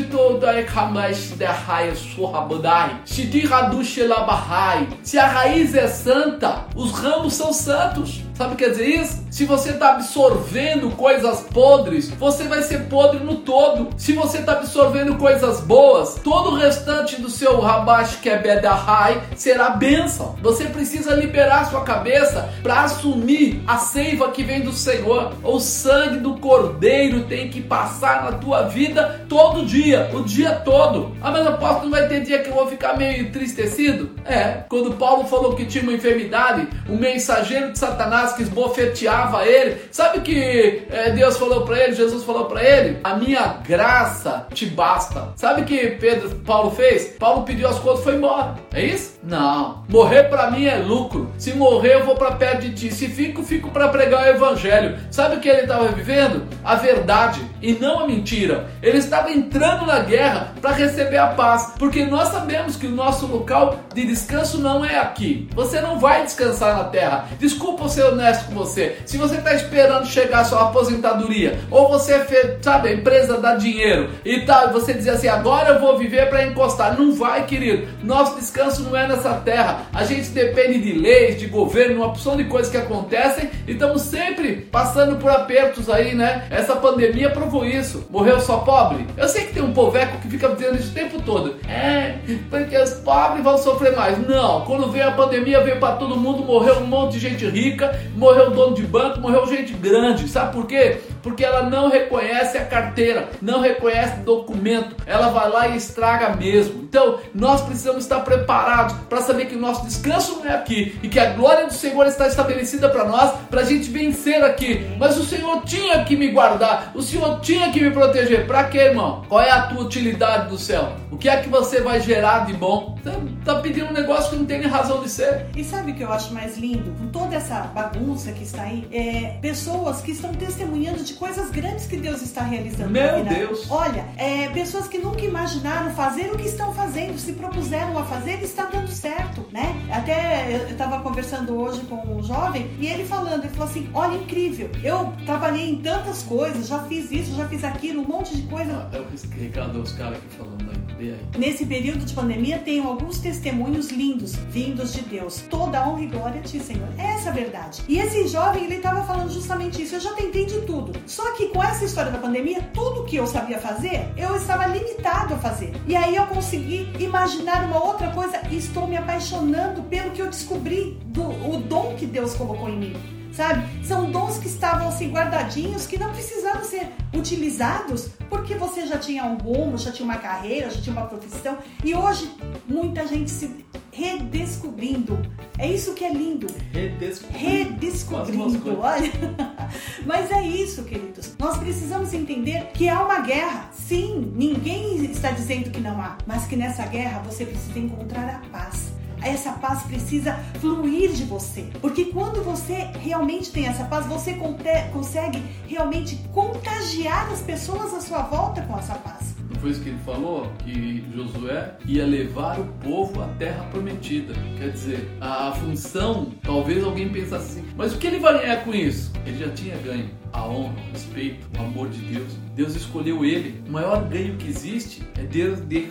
se a raiz é santa, os ramos são santos. Sabe o que quer dizer isso? Se você está absorvendo coisas podres, você vai ser podre no todo. Se você está absorvendo coisas boas, todo o restante do seu rabash que é bedahai será bênção. Você precisa liberar sua cabeça para assumir a seiva que vem do Senhor. O sangue do cordeiro tem que passar na tua vida todo dia, o dia todo. Ah, mas apóstolo, não vai ter dia que eu vou ficar meio entristecido? É, quando Paulo falou que tinha uma enfermidade, o mensageiro de Satanás que esbofeteava ele, sabe que é, Deus falou para ele, Jesus falou para ele? A minha graça te basta. Sabe que Pedro, Paulo fez? Paulo pediu as contas e foi embora. É isso? Não. Morrer para mim é lucro. Se morrer, eu vou para perto de ti. Se fico, fico para pregar o evangelho. Sabe o que ele estava vivendo? A verdade e não a mentira. Ele estava entrando na guerra para receber a paz, porque nós sabemos que o nosso local de descanso não é aqui. Você não vai descansar na terra. Desculpa ser honesto com você. Se você está esperando chegar a sua aposentadoria, ou você fez, sabe, a empresa dá dinheiro e tal, você diz assim, agora eu vou viver para encostar. Não vai, querido. Nosso descanso não é nessa nessa terra. A gente depende de leis, de governo, uma opção de coisas que acontecem e estamos sempre passando por apertos aí, né? Essa pandemia provou isso. Morreu só pobre? Eu sei que tem um poveco que fica dizendo isso o tempo todo. É, porque os pobres vão sofrer mais. Não, quando veio a pandemia, veio para todo mundo, morreu um monte de gente rica, morreu dono de banco, morreu gente grande. Sabe por quê? Porque ela não reconhece a carteira, não reconhece documento, ela vai lá e estraga mesmo. Então, nós precisamos estar preparados para saber que o nosso descanso não é aqui e que a glória do Senhor está estabelecida para nós, para a gente vencer aqui. Mas o Senhor tinha que me guardar, o Senhor tinha que me proteger. Para quê, irmão? Qual é a tua utilidade do céu? O que é que você vai gerar de bom? Tá, tá pedindo um negócio que não tem nem razão de ser. E sabe o que eu acho mais lindo? Com toda essa bagunça que está aí, é pessoas que estão testemunhando de coisas grandes que Deus está realizando. Meu Deus! Olha, é, pessoas que nunca imaginaram fazer o que estão fazendo, se propuseram a fazer está dando certo, né? Até eu estava conversando hoje com um jovem e ele falando, ele falou assim, olha, incrível, eu trabalhei em tantas coisas, já fiz isso, já fiz aquilo, um monte de coisa. Ah, eu Ricardo, os caras aqui falando aí. Nesse período de pandemia, tenho alguns testemunhos lindos, vindos de Deus. Toda honra e glória a ti, Senhor. Essa é a verdade. E esse jovem, ele estava falando justamente isso. Eu já tentei de tudo. Só que com essa história da pandemia, tudo que eu sabia fazer, eu estava limitado a fazer. E aí eu consegui imaginar uma outra coisa e estou me apaixonando pelo que eu descobri do o dom que Deus colocou em mim sabe? São dons que estavam assim guardadinhos, que não precisavam ser utilizados porque você já tinha um rumo, já tinha uma carreira, já tinha uma profissão e hoje muita gente se redescobrindo. É isso que é lindo. Redescobrindo. Redescobrindo. Olha. Mas é isso, queridos. Nós precisamos entender que há uma guerra. Sim, ninguém está dizendo que não há, mas que nessa guerra você precisa encontrar a paz essa paz precisa fluir de você. Porque quando você realmente tem essa paz, você consegue realmente contagiar as pessoas à sua volta com essa paz. Não foi isso que ele falou? Que Josué ia levar o povo à terra prometida. Quer dizer, a função, talvez alguém pensasse assim, mas o que ele vai ganhar com isso? Ele já tinha ganho a honra, o respeito, o amor de Deus. Deus escolheu ele. O maior ganho que existe é Deus de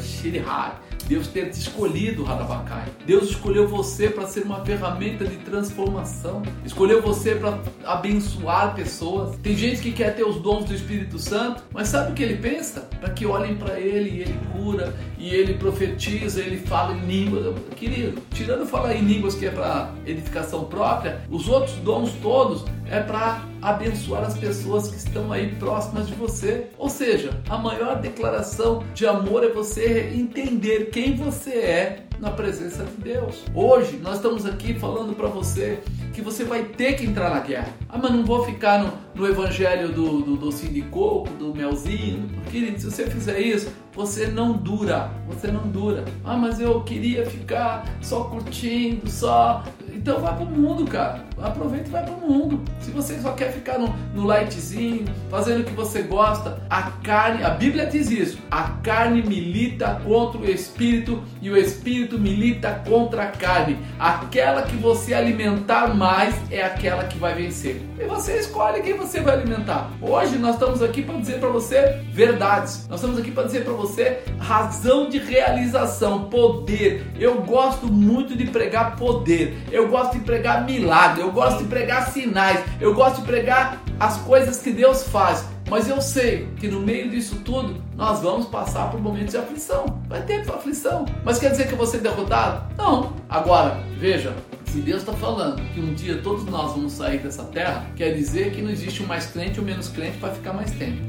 Shirihar Deus ter te escolhido, Radabacai. Deus escolheu você para ser uma ferramenta de transformação. Escolheu você para abençoar pessoas. Tem gente que quer ter os dons do Espírito Santo, mas sabe o que ele pensa? Para que olhem para ele e ele cura, e ele profetiza, ele fala em línguas. Querido, tirando falar em línguas que é para edificação própria, os outros dons todos é para abençoar as pessoas que estão aí próximas de você. Ou seja, a maior declaração de amor é você entender quem você é na presença de Deus. Hoje nós estamos aqui falando para você que você vai ter que entrar na guerra. Ah, mas não vou ficar no, no evangelho do, do docinho de coco, do melzinho. Querido, se você fizer isso, você não dura. Você não dura. Ah, mas eu queria ficar só curtindo, só então vai pro mundo, cara. Aproveita e vai pro mundo. Se você só quer ficar no, no lightzinho, fazendo o que você gosta, a carne, a Bíblia diz isso. A carne milita contra o espírito e o espírito milita contra a carne. Aquela que você alimentar mais é aquela que vai vencer. E você escolhe quem você vai alimentar. Hoje nós estamos aqui para dizer para você verdades. Nós estamos aqui para dizer para você razão de realização, poder. Eu gosto muito de pregar poder. Eu gosto de pregar milagre, eu gosto de pregar sinais, eu gosto de pregar as coisas que Deus faz. Mas eu sei que no meio disso tudo nós vamos passar por momentos de aflição. Vai ter aflição. Mas quer dizer que eu vou ser derrotado? Não. Agora, veja, se Deus está falando que um dia todos nós vamos sair dessa terra, quer dizer que não existe um mais crente ou menos crente para ficar mais tempo.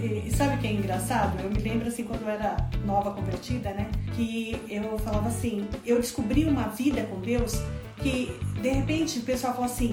E, sabe o que é engraçado? Eu me lembro assim quando eu era nova convertida, né? Que eu falava assim, eu descobri uma vida com Deus que de repente o pessoal fala assim,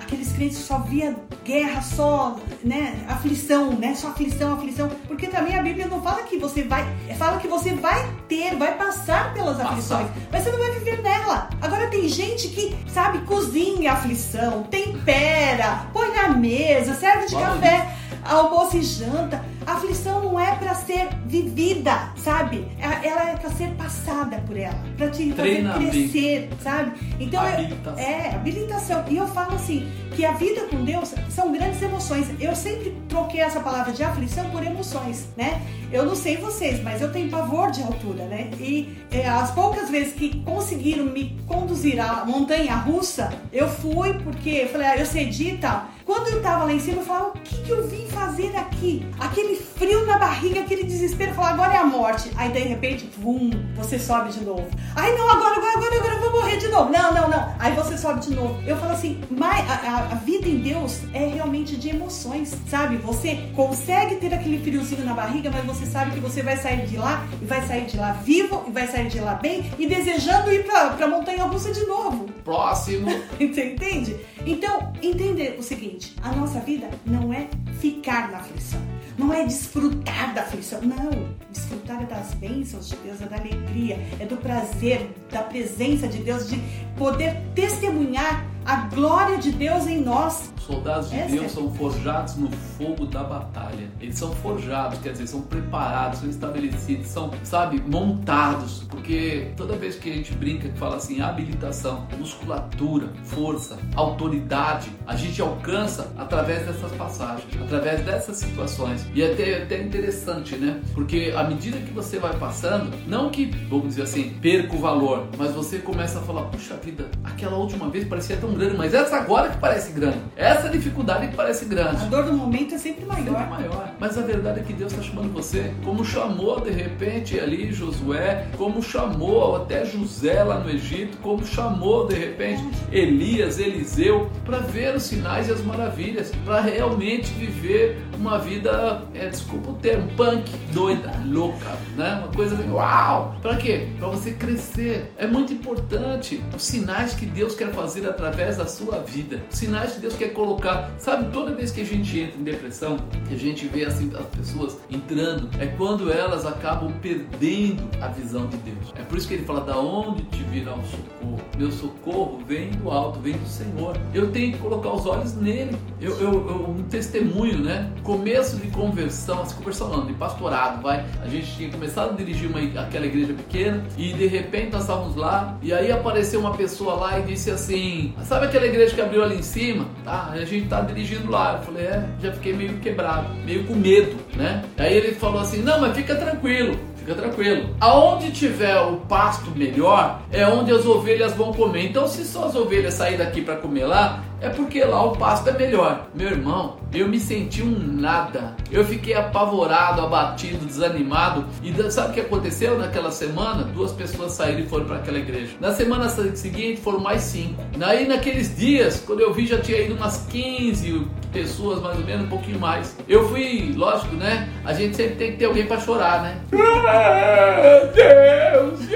aqueles crentes só via guerra, só, né, aflição, né, só aflição, aflição, porque também a Bíblia não fala que você vai, fala que você vai ter, vai passar pelas aflições, mas você não vai viver nela. Agora tem gente que, sabe, cozinha a aflição, tempera, põe na mesa, serve de café, almoço e janta. A aflição não é para ser vivida, sabe? Ela é para ser passada por ela, para te fazer crescer, sabe? Então habilitação. É, é habilitação. E eu falo assim que a vida com Deus são grandes emoções. Eu sempre troquei essa palavra de aflição por emoções, né? Eu não sei vocês, mas eu tenho pavor de altura, né? E é, as poucas vezes que conseguiram me conduzir à montanha russa, eu fui porque eu falei, ah, eu cedi e tal. Quando eu tava lá em cima, eu falava, o que, que eu vim fazer aqui? Aquele frio na barriga, aquele desespero, eu falava, agora é a morte. Aí de repente, vum, você sobe de novo. Ai não, agora, agora, agora, agora eu vou morrer de novo. Não, não, não. Aí você sobe de novo. Eu falo assim, mas a, a, vida em Deus é realmente de emoções, sabe? Você consegue ter aquele friozinho na barriga, mas você sabe que você vai sair de lá e vai sair de lá vivo e vai sair de lá bem e desejando ir pra, pra montanha russa de novo. Próximo. Entende? Então, entender o seguinte: a nossa vida não é ficar na aflição, não é desfrutar da aflição, não. Desfrutar é das bênçãos de Deus, é da alegria, é do prazer, da presença de Deus, de poder testemunhar a glória de Deus em nós. Os soldados de Essa Deus é... são forjados no fogo da batalha. Eles são forjados, quer dizer, são preparados, são estabelecidos, são, sabe, montados. Porque toda vez que a gente brinca que fala assim, habilitação, musculatura, força, autoridade, a gente alcança através dessas passagens, através dessas situações. E é até, até interessante, né? Porque à medida que você vai passando, não que, vamos dizer assim, perca o valor, mas você começa a falar, puxa vida, aquela última vez parecia tão grande, mas essa agora que parece grande. Essa dificuldade que parece grande. A dor do momento é sempre maior. Sempre maior. Mas a verdade é que Deus está chamando você, como chamou de repente ali Josué, como chamou até José lá no Egito, como chamou de repente Elias, Eliseu, para ver os sinais e as maravilhas, para realmente viver uma vida, é, desculpa o termo, punk, doida, louca, né? Uma coisa assim, uau! Para quê? Para você crescer. É muito importante os sinais que Deus quer fazer através da sua vida, sinais que Deus quer colocar. Sabe, toda vez que a gente entra em depressão, que a gente vê assim as pessoas entrando, é quando elas acabam perdendo a visão de Deus. É por isso que ele fala: da onde te virá o socorro? Meu socorro vem do alto, vem do Senhor. Eu tenho que colocar os olhos nele. Eu, eu, eu um testemunho, né? Começo de conversão, assim, conversão não, de pastorado, vai. A gente tinha começado a dirigir uma, aquela igreja pequena e de repente nós estávamos lá e aí apareceu uma pessoa lá e disse assim: Sabe aquela igreja que abriu ali em cima? Tá, a gente tá dirigindo lá. Eu falei: É, já fiquei meio quebrado, meio com medo, né? Aí ele falou assim: Não, mas fica tranquilo. Fica tranquilo. Aonde tiver o pasto melhor é onde as ovelhas vão comer. Então, se só as ovelhas saírem daqui para comer lá, é porque lá o pasto é melhor. Meu irmão, eu me senti um nada. Eu fiquei apavorado, abatido, desanimado. E sabe o que aconteceu naquela semana? Duas pessoas saíram e foram para aquela igreja. Na semana seguinte foram mais cinco. Aí naqueles dias, quando eu vi, já tinha ido umas 15 pessoas, mais ou menos, um pouquinho mais. Eu fui, lógico, né? A gente sempre tem que ter alguém para chorar, né? Deus,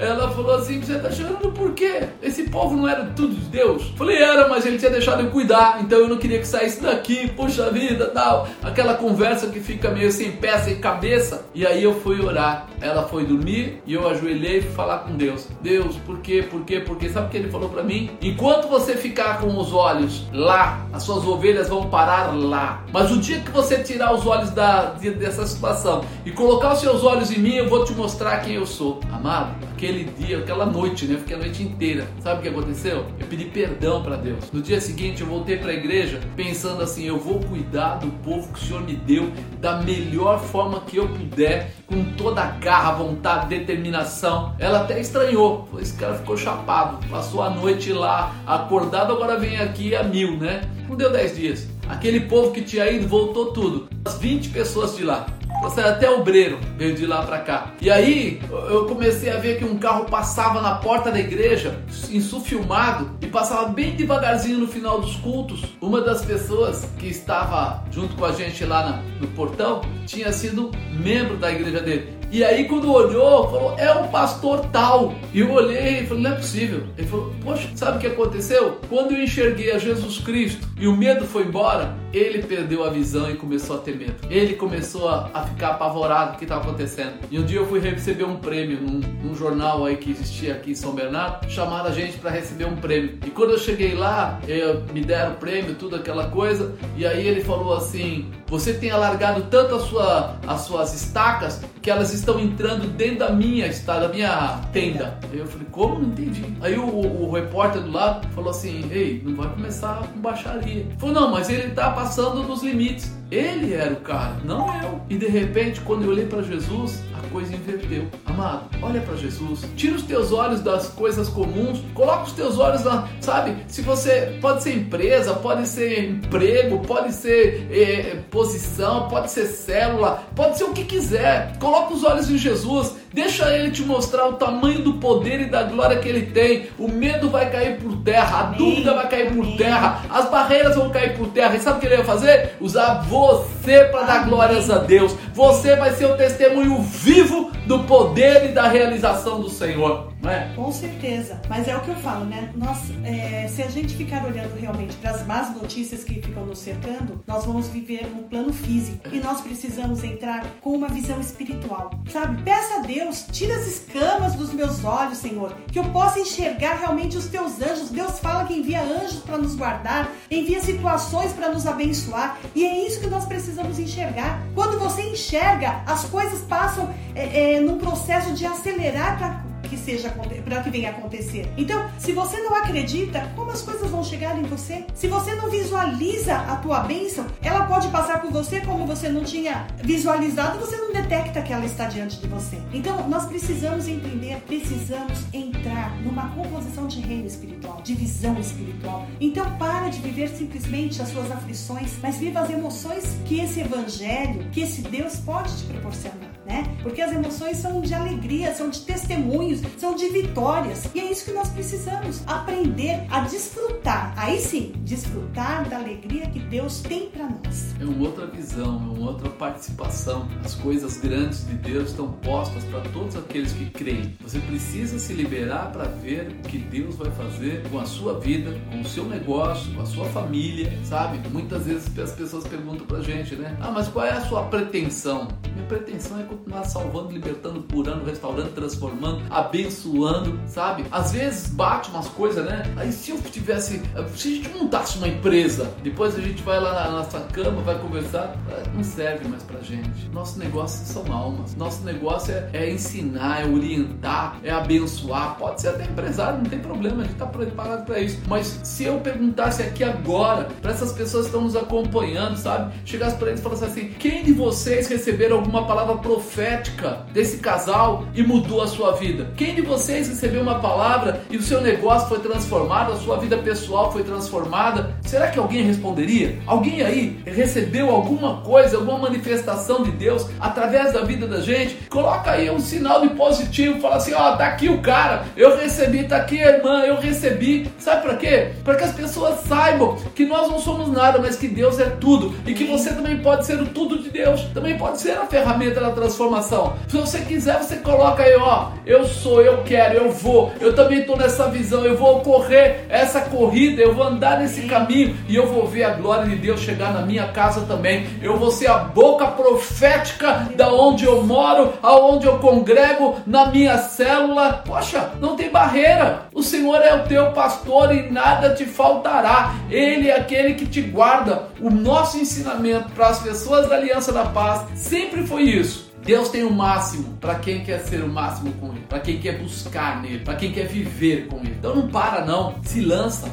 Ela falou assim: você tá chorando por quê? Esse povo não era tudo de Deus? Falei, era, mas ele tinha deixado eu cuidar, então eu não queria que saísse daqui, puxa vida, tal. Aquela conversa que fica meio sem pé, sem cabeça. E aí eu fui orar. Ela foi dormir e eu ajoelhei e fui falar com Deus. Deus, por quê? Por quê? Por quê? Sabe o que ele falou para mim? Enquanto você ficar com os olhos lá, as suas ovelhas vão parar lá. Mas o dia que você tirar os olhos da, dessa situação e colocar os seus olhos em mim, eu vou te mostrar quem eu sou. Amado, aquele dia, aquela noite, né? Fiquei a noite inteira. Sabe o que aconteceu? Eu pedi perdão para Deus. No dia seguinte, eu voltei para a igreja pensando assim: eu vou cuidar do povo que o Senhor me deu da melhor forma que eu puder, com toda a garra, vontade, determinação. Ela até estranhou. Esse cara ficou chapado. Passou a noite lá, acordado, agora vem aqui a mil, né? Não deu 10 dias. Aquele povo que tinha ido voltou tudo. As 20 pessoas de lá. Você até obreiro veio de lá para cá. E aí eu comecei a ver que um carro passava na porta da igreja, insufilmado, e passava bem devagarzinho no final dos cultos. Uma das pessoas que estava junto com a gente lá no portão tinha sido membro da igreja dele. E aí quando olhou, falou, é o pastor tal. E eu olhei e falei, não é possível. Ele falou, poxa, sabe o que aconteceu? Quando eu enxerguei a Jesus Cristo e o medo foi embora, ele perdeu a visão e começou a ter medo. Ele começou a, a ficar apavorado do que estava acontecendo. E um dia eu fui receber um prêmio num, num, jornal aí que existia aqui em São Bernardo, chamaram a gente para receber um prêmio. E quando eu cheguei lá, eu, me deram o prêmio, tudo aquela coisa, e aí ele falou assim, Você tem alargado tanto a sua, as suas estacas que elas estão entrando dentro da minha da minha tenda. Eu falei, como? Não entendi. Aí o, o, o repórter do lado falou assim, ei, não vai começar com baixaria. Falou, não, mas ele tá passando dos limites. Ele era o cara, não eu. E de repente, quando eu olhei para Jesus, a coisa inverteu. Amado, olha para Jesus. Tira os teus olhos das coisas comuns, coloca os teus olhos na, sabe? Se você pode ser empresa, pode ser emprego, pode ser eh, posição, pode ser célula, pode ser o que quiser. Coloca os olhos em Jesus. Deixa ele te mostrar o tamanho do poder e da glória que ele tem. O medo vai cair por terra, a Amém. dúvida vai cair Amém. por terra, as barreiras vão cair por terra. E sabe o que ele vai fazer? Usar você para dar glórias a Deus. Você vai ser o testemunho vivo do poder e da realização do Senhor. Não é? Com certeza. Mas é o que eu falo, né? Nós, é, se a gente ficar olhando realmente para as más notícias que ficam nos cercando, nós vamos viver no plano físico. E nós precisamos entrar com uma visão espiritual. Sabe? Peça a Deus, tira as escamas dos meus olhos, Senhor, que eu possa enxergar realmente os teus anjos. Deus fala que envia anjos para nos guardar, envia situações para nos abençoar. E é isso que nós precisamos enxergar. Quando você enxerga, as coisas passam é, é, num processo de acelerar para que seja para que venha acontecer. Então, se você não acredita, como as coisas vão chegar em você? Se você não visualiza a tua bênção, ela pode passar por você como você não tinha visualizado, você não detecta que ela está diante de você. Então, nós precisamos entender, precisamos entrar numa composição de reino espiritual, de visão espiritual. Então, para de viver simplesmente as suas aflições, mas viva as emoções que esse evangelho, que esse Deus pode te proporcionar né? Porque as emoções são de alegria, são de testemunhos, são de vitórias. E é isso que nós precisamos aprender a desfrutar. Aí sim, desfrutar da alegria que Deus tem para nós. É uma outra visão, é uma outra participação. As coisas grandes de Deus estão postas para todos aqueles que creem. Você precisa se liberar para ver o que Deus vai fazer com a sua vida, com o seu negócio, com a sua família, sabe? Muitas vezes as pessoas perguntam pra gente, né? Ah, mas qual é a sua pretensão? Minha pretensão é continuar salvando, libertando, curando, restaurando, transformando, abençoando, sabe? Às vezes bate umas coisas, né? Aí se eu tivesse, se a gente montasse uma empresa, depois a gente vai lá na nossa cama, vai conversar, é, não serve mais pra gente. Nosso negócio são almas. Nosso negócio é, é ensinar, é orientar, é abençoar. Pode ser até empresário, não tem problema, a gente tá preparado para isso. Mas se eu perguntasse aqui agora, para essas pessoas que estão nos acompanhando, sabe? Chegasse para eles e falasse assim: quem de vocês receberam alguma palavra profética desse casal e mudou a sua vida? Quem de vocês recebeu uma palavra e o seu negócio foi transformado, a sua vida pessoal foi transformada? Será que alguém responderia? Alguém aí recebeu alguma coisa, alguma manifestação de Deus através da vida da gente? Coloca aí um sinal de positivo, fala assim: ó, oh, tá aqui o cara, eu recebi, tá aqui a irmã, eu recebi. Sabe para quê? Para que as pessoas saibam que nós não somos nada, mas que Deus é tudo e que você também pode ser o tudo de Deus, também pode ser a ferramenta da transformação. Se você quiser, você coloca aí, ó, eu sou, eu quero, eu vou. Eu também estou nessa visão, eu vou correr essa corrida, eu vou andar nesse caminho e eu vou ver a glória de Deus chegar na minha casa também. Eu vou ser a boca profética da onde eu moro, aonde eu congrego, na minha célula. Poxa, não tem barreira. O Senhor é o teu pastor e nada te faltará. Ele é aquele que te guarda. O nosso ensinamento para as pessoas da Aliança da Paz sempre foi isso Deus tem o máximo para quem quer ser o máximo com Ele, para quem quer buscar nele, para quem quer viver com Ele. Então não para não, se lança,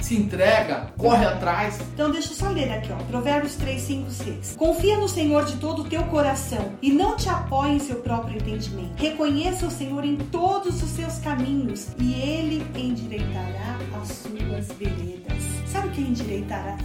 se entrega, corre atrás. Então deixa eu só ler aqui, ó. Provérbios 3, 5, 6. Confia no Senhor de todo o teu coração e não te apoie em seu próprio entendimento. Reconheça o Senhor em todos os seus caminhos e Ele endireitará as suas veredas. Sabe o que é endireitar,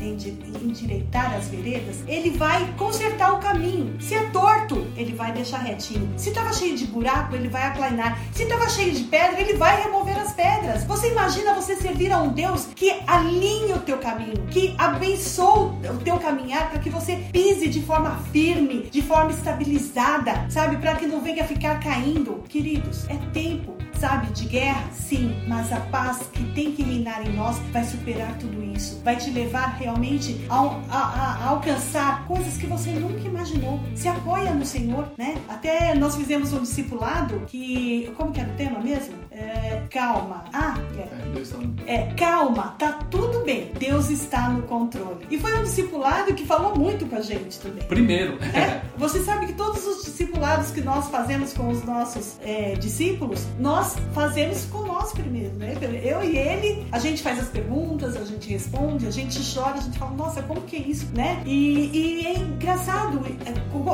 endireitar as veredas? Ele vai consertar o caminho. Se é torto, ele vai deixar retinho. Se estava cheio de buraco, ele vai aplanar. Se estava cheio de pedra, ele vai remover as pedras. Você imagina você servir a um Deus que alinha o teu caminho, que abençoa o teu caminhar para que você pise de forma firme, de forma estabilizada, sabe? Para que não venha ficar caindo. Queridos, é tempo sabe, de guerra? Sim, mas a paz que tem que reinar em nós vai superar tudo isso. Vai te levar realmente a, a, a alcançar coisas que você nunca imaginou. Se apoia no Senhor, né? Até nós fizemos um discipulado que. Como que era o tema mesmo? É, calma. Ah, é. é. calma, tá tudo bem. Deus está no controle. E foi um discipulado que falou muito com a gente também. Primeiro. É, você sabe que todos os discipulados que nós fazemos com os nossos é, discípulos, nós fazemos com nós primeiro, né? Eu e ele, a gente faz as perguntas, a gente responde, a gente chora, a gente fala, nossa, como que é isso, né? E, e é engraçado,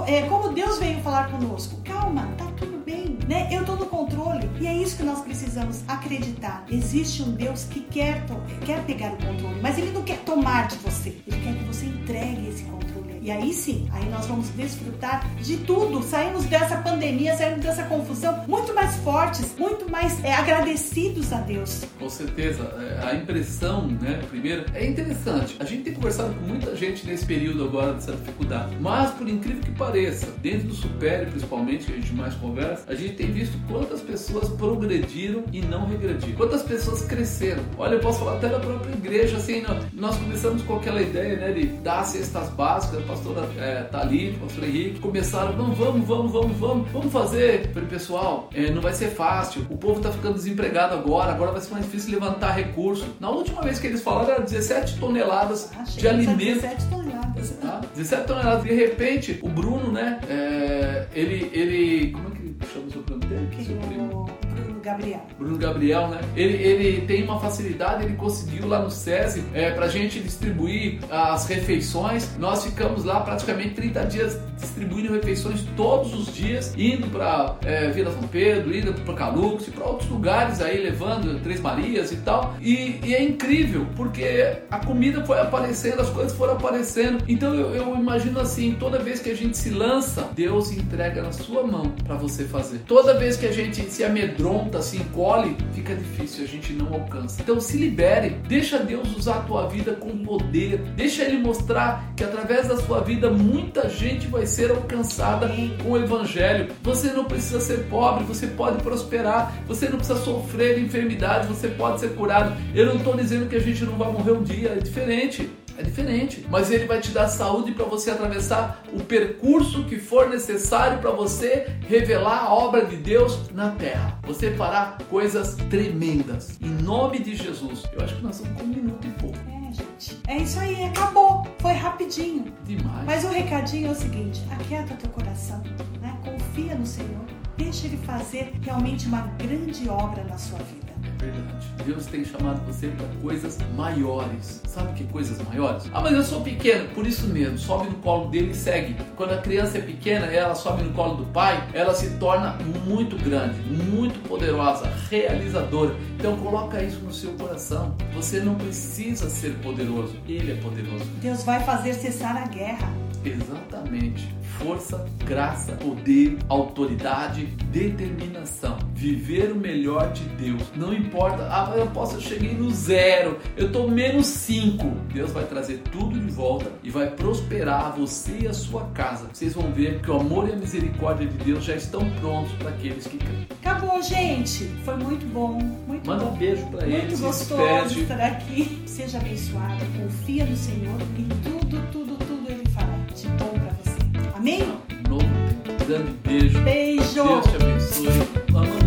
é, é como Deus veio falar conosco. Calma, tá tudo bem, né? Eu tô no controle. E é isso que nós precisamos acreditar. Existe um Deus que quer, quer pegar o controle, mas ele não quer tomar de você. Ele quer que você entregue esse controle e aí sim, aí nós vamos desfrutar de tudo. Saímos dessa pandemia, saímos dessa confusão fortes, muito mais é, agradecidos a Deus. Com certeza. É, a impressão, né, primeiro, é interessante. A gente tem conversado com muita gente nesse período agora dessa dificuldade. Mas, por incrível que pareça, dentro do Supério, principalmente, que a gente mais conversa, a gente tem visto quantas pessoas progrediram e não regrediram. Quantas pessoas cresceram. Olha, eu posso falar até da própria igreja, assim, nós começamos com aquela ideia, né, de dar cestas básicas pastora é, Thalita, pastor Henrique, começaram, não, vamos, vamos, vamos, vamos, vamos fazer. Falei, pessoal, é, não vai ser fácil, o povo está ficando desempregado agora, agora vai ser mais difícil levantar recurso. Na última vez que eles falaram, era 17 toneladas ah, de alimento. 17 toneladas. Tá? 17 toneladas. De repente, o Bruno, né, é, ele, ele, como é que chama o seu primo dele? Seu primo? Gabriel. Bruno Gabriel, né? Ele, ele tem uma facilidade, ele conseguiu lá no SESI é, pra gente distribuir as refeições. Nós ficamos lá praticamente 30 dias distribuindo refeições todos os dias, indo para é, Vila São Pedro, indo para Calux, para outros lugares aí, levando Três Marias e tal. E, e, é incrível, porque a comida foi aparecendo, as coisas foram aparecendo. Então eu, eu imagino assim, toda vez que a gente se lança, Deus entrega na sua mão para você fazer. Toda vez que a gente se amedronta, se assim, encolhe, fica difícil, a gente não alcança. Então se libere, deixa Deus usar a tua vida com poder, deixa Ele mostrar que através da sua vida muita gente vai ser alcançada com o Evangelho. Você não precisa ser pobre, você pode prosperar, você não precisa sofrer enfermidade, você pode ser curado. Eu não estou dizendo que a gente não vai morrer um dia, é diferente. É diferente, mas ele vai te dar saúde para você atravessar o percurso que for necessário para você revelar a obra de Deus na terra. Você fará coisas tremendas. Em nome de Jesus. Eu acho que nós estamos com um minuto e pouco. É, gente. É isso aí, acabou. Foi rapidinho. Demais. Mas o recadinho é o seguinte: aquieta teu coração, né? confia no Senhor, deixa Ele fazer realmente uma grande obra na sua vida verdade. Deus tem chamado você para coisas maiores. Sabe que coisas maiores? Ah, mas eu sou pequeno, por isso mesmo. Sobe no colo dele e segue. Quando a criança é pequena, ela sobe no colo do pai, ela se torna muito grande, muito poderosa, realizadora. Então coloca isso no seu coração. Você não precisa ser poderoso, ele é poderoso. Deus vai fazer cessar a guerra. Exatamente. Força, graça, poder, autoridade, determinação. Viver o melhor de Deus. Não importa, ah, eu posso, eu cheguei no zero, eu tô menos cinco. Deus vai trazer tudo de volta e vai prosperar você e a sua casa. Vocês vão ver que o amor e a misericórdia de Deus já estão prontos para aqueles que creem. Acabou, gente. Foi muito bom. Muito Manda bom. um beijo para eles. Muito gostoso estar aqui. Seja abençoado. Confia no Senhor e tudo, tudo, Amém? Um novo, grande beijo. Beijo. Deus te abençoe.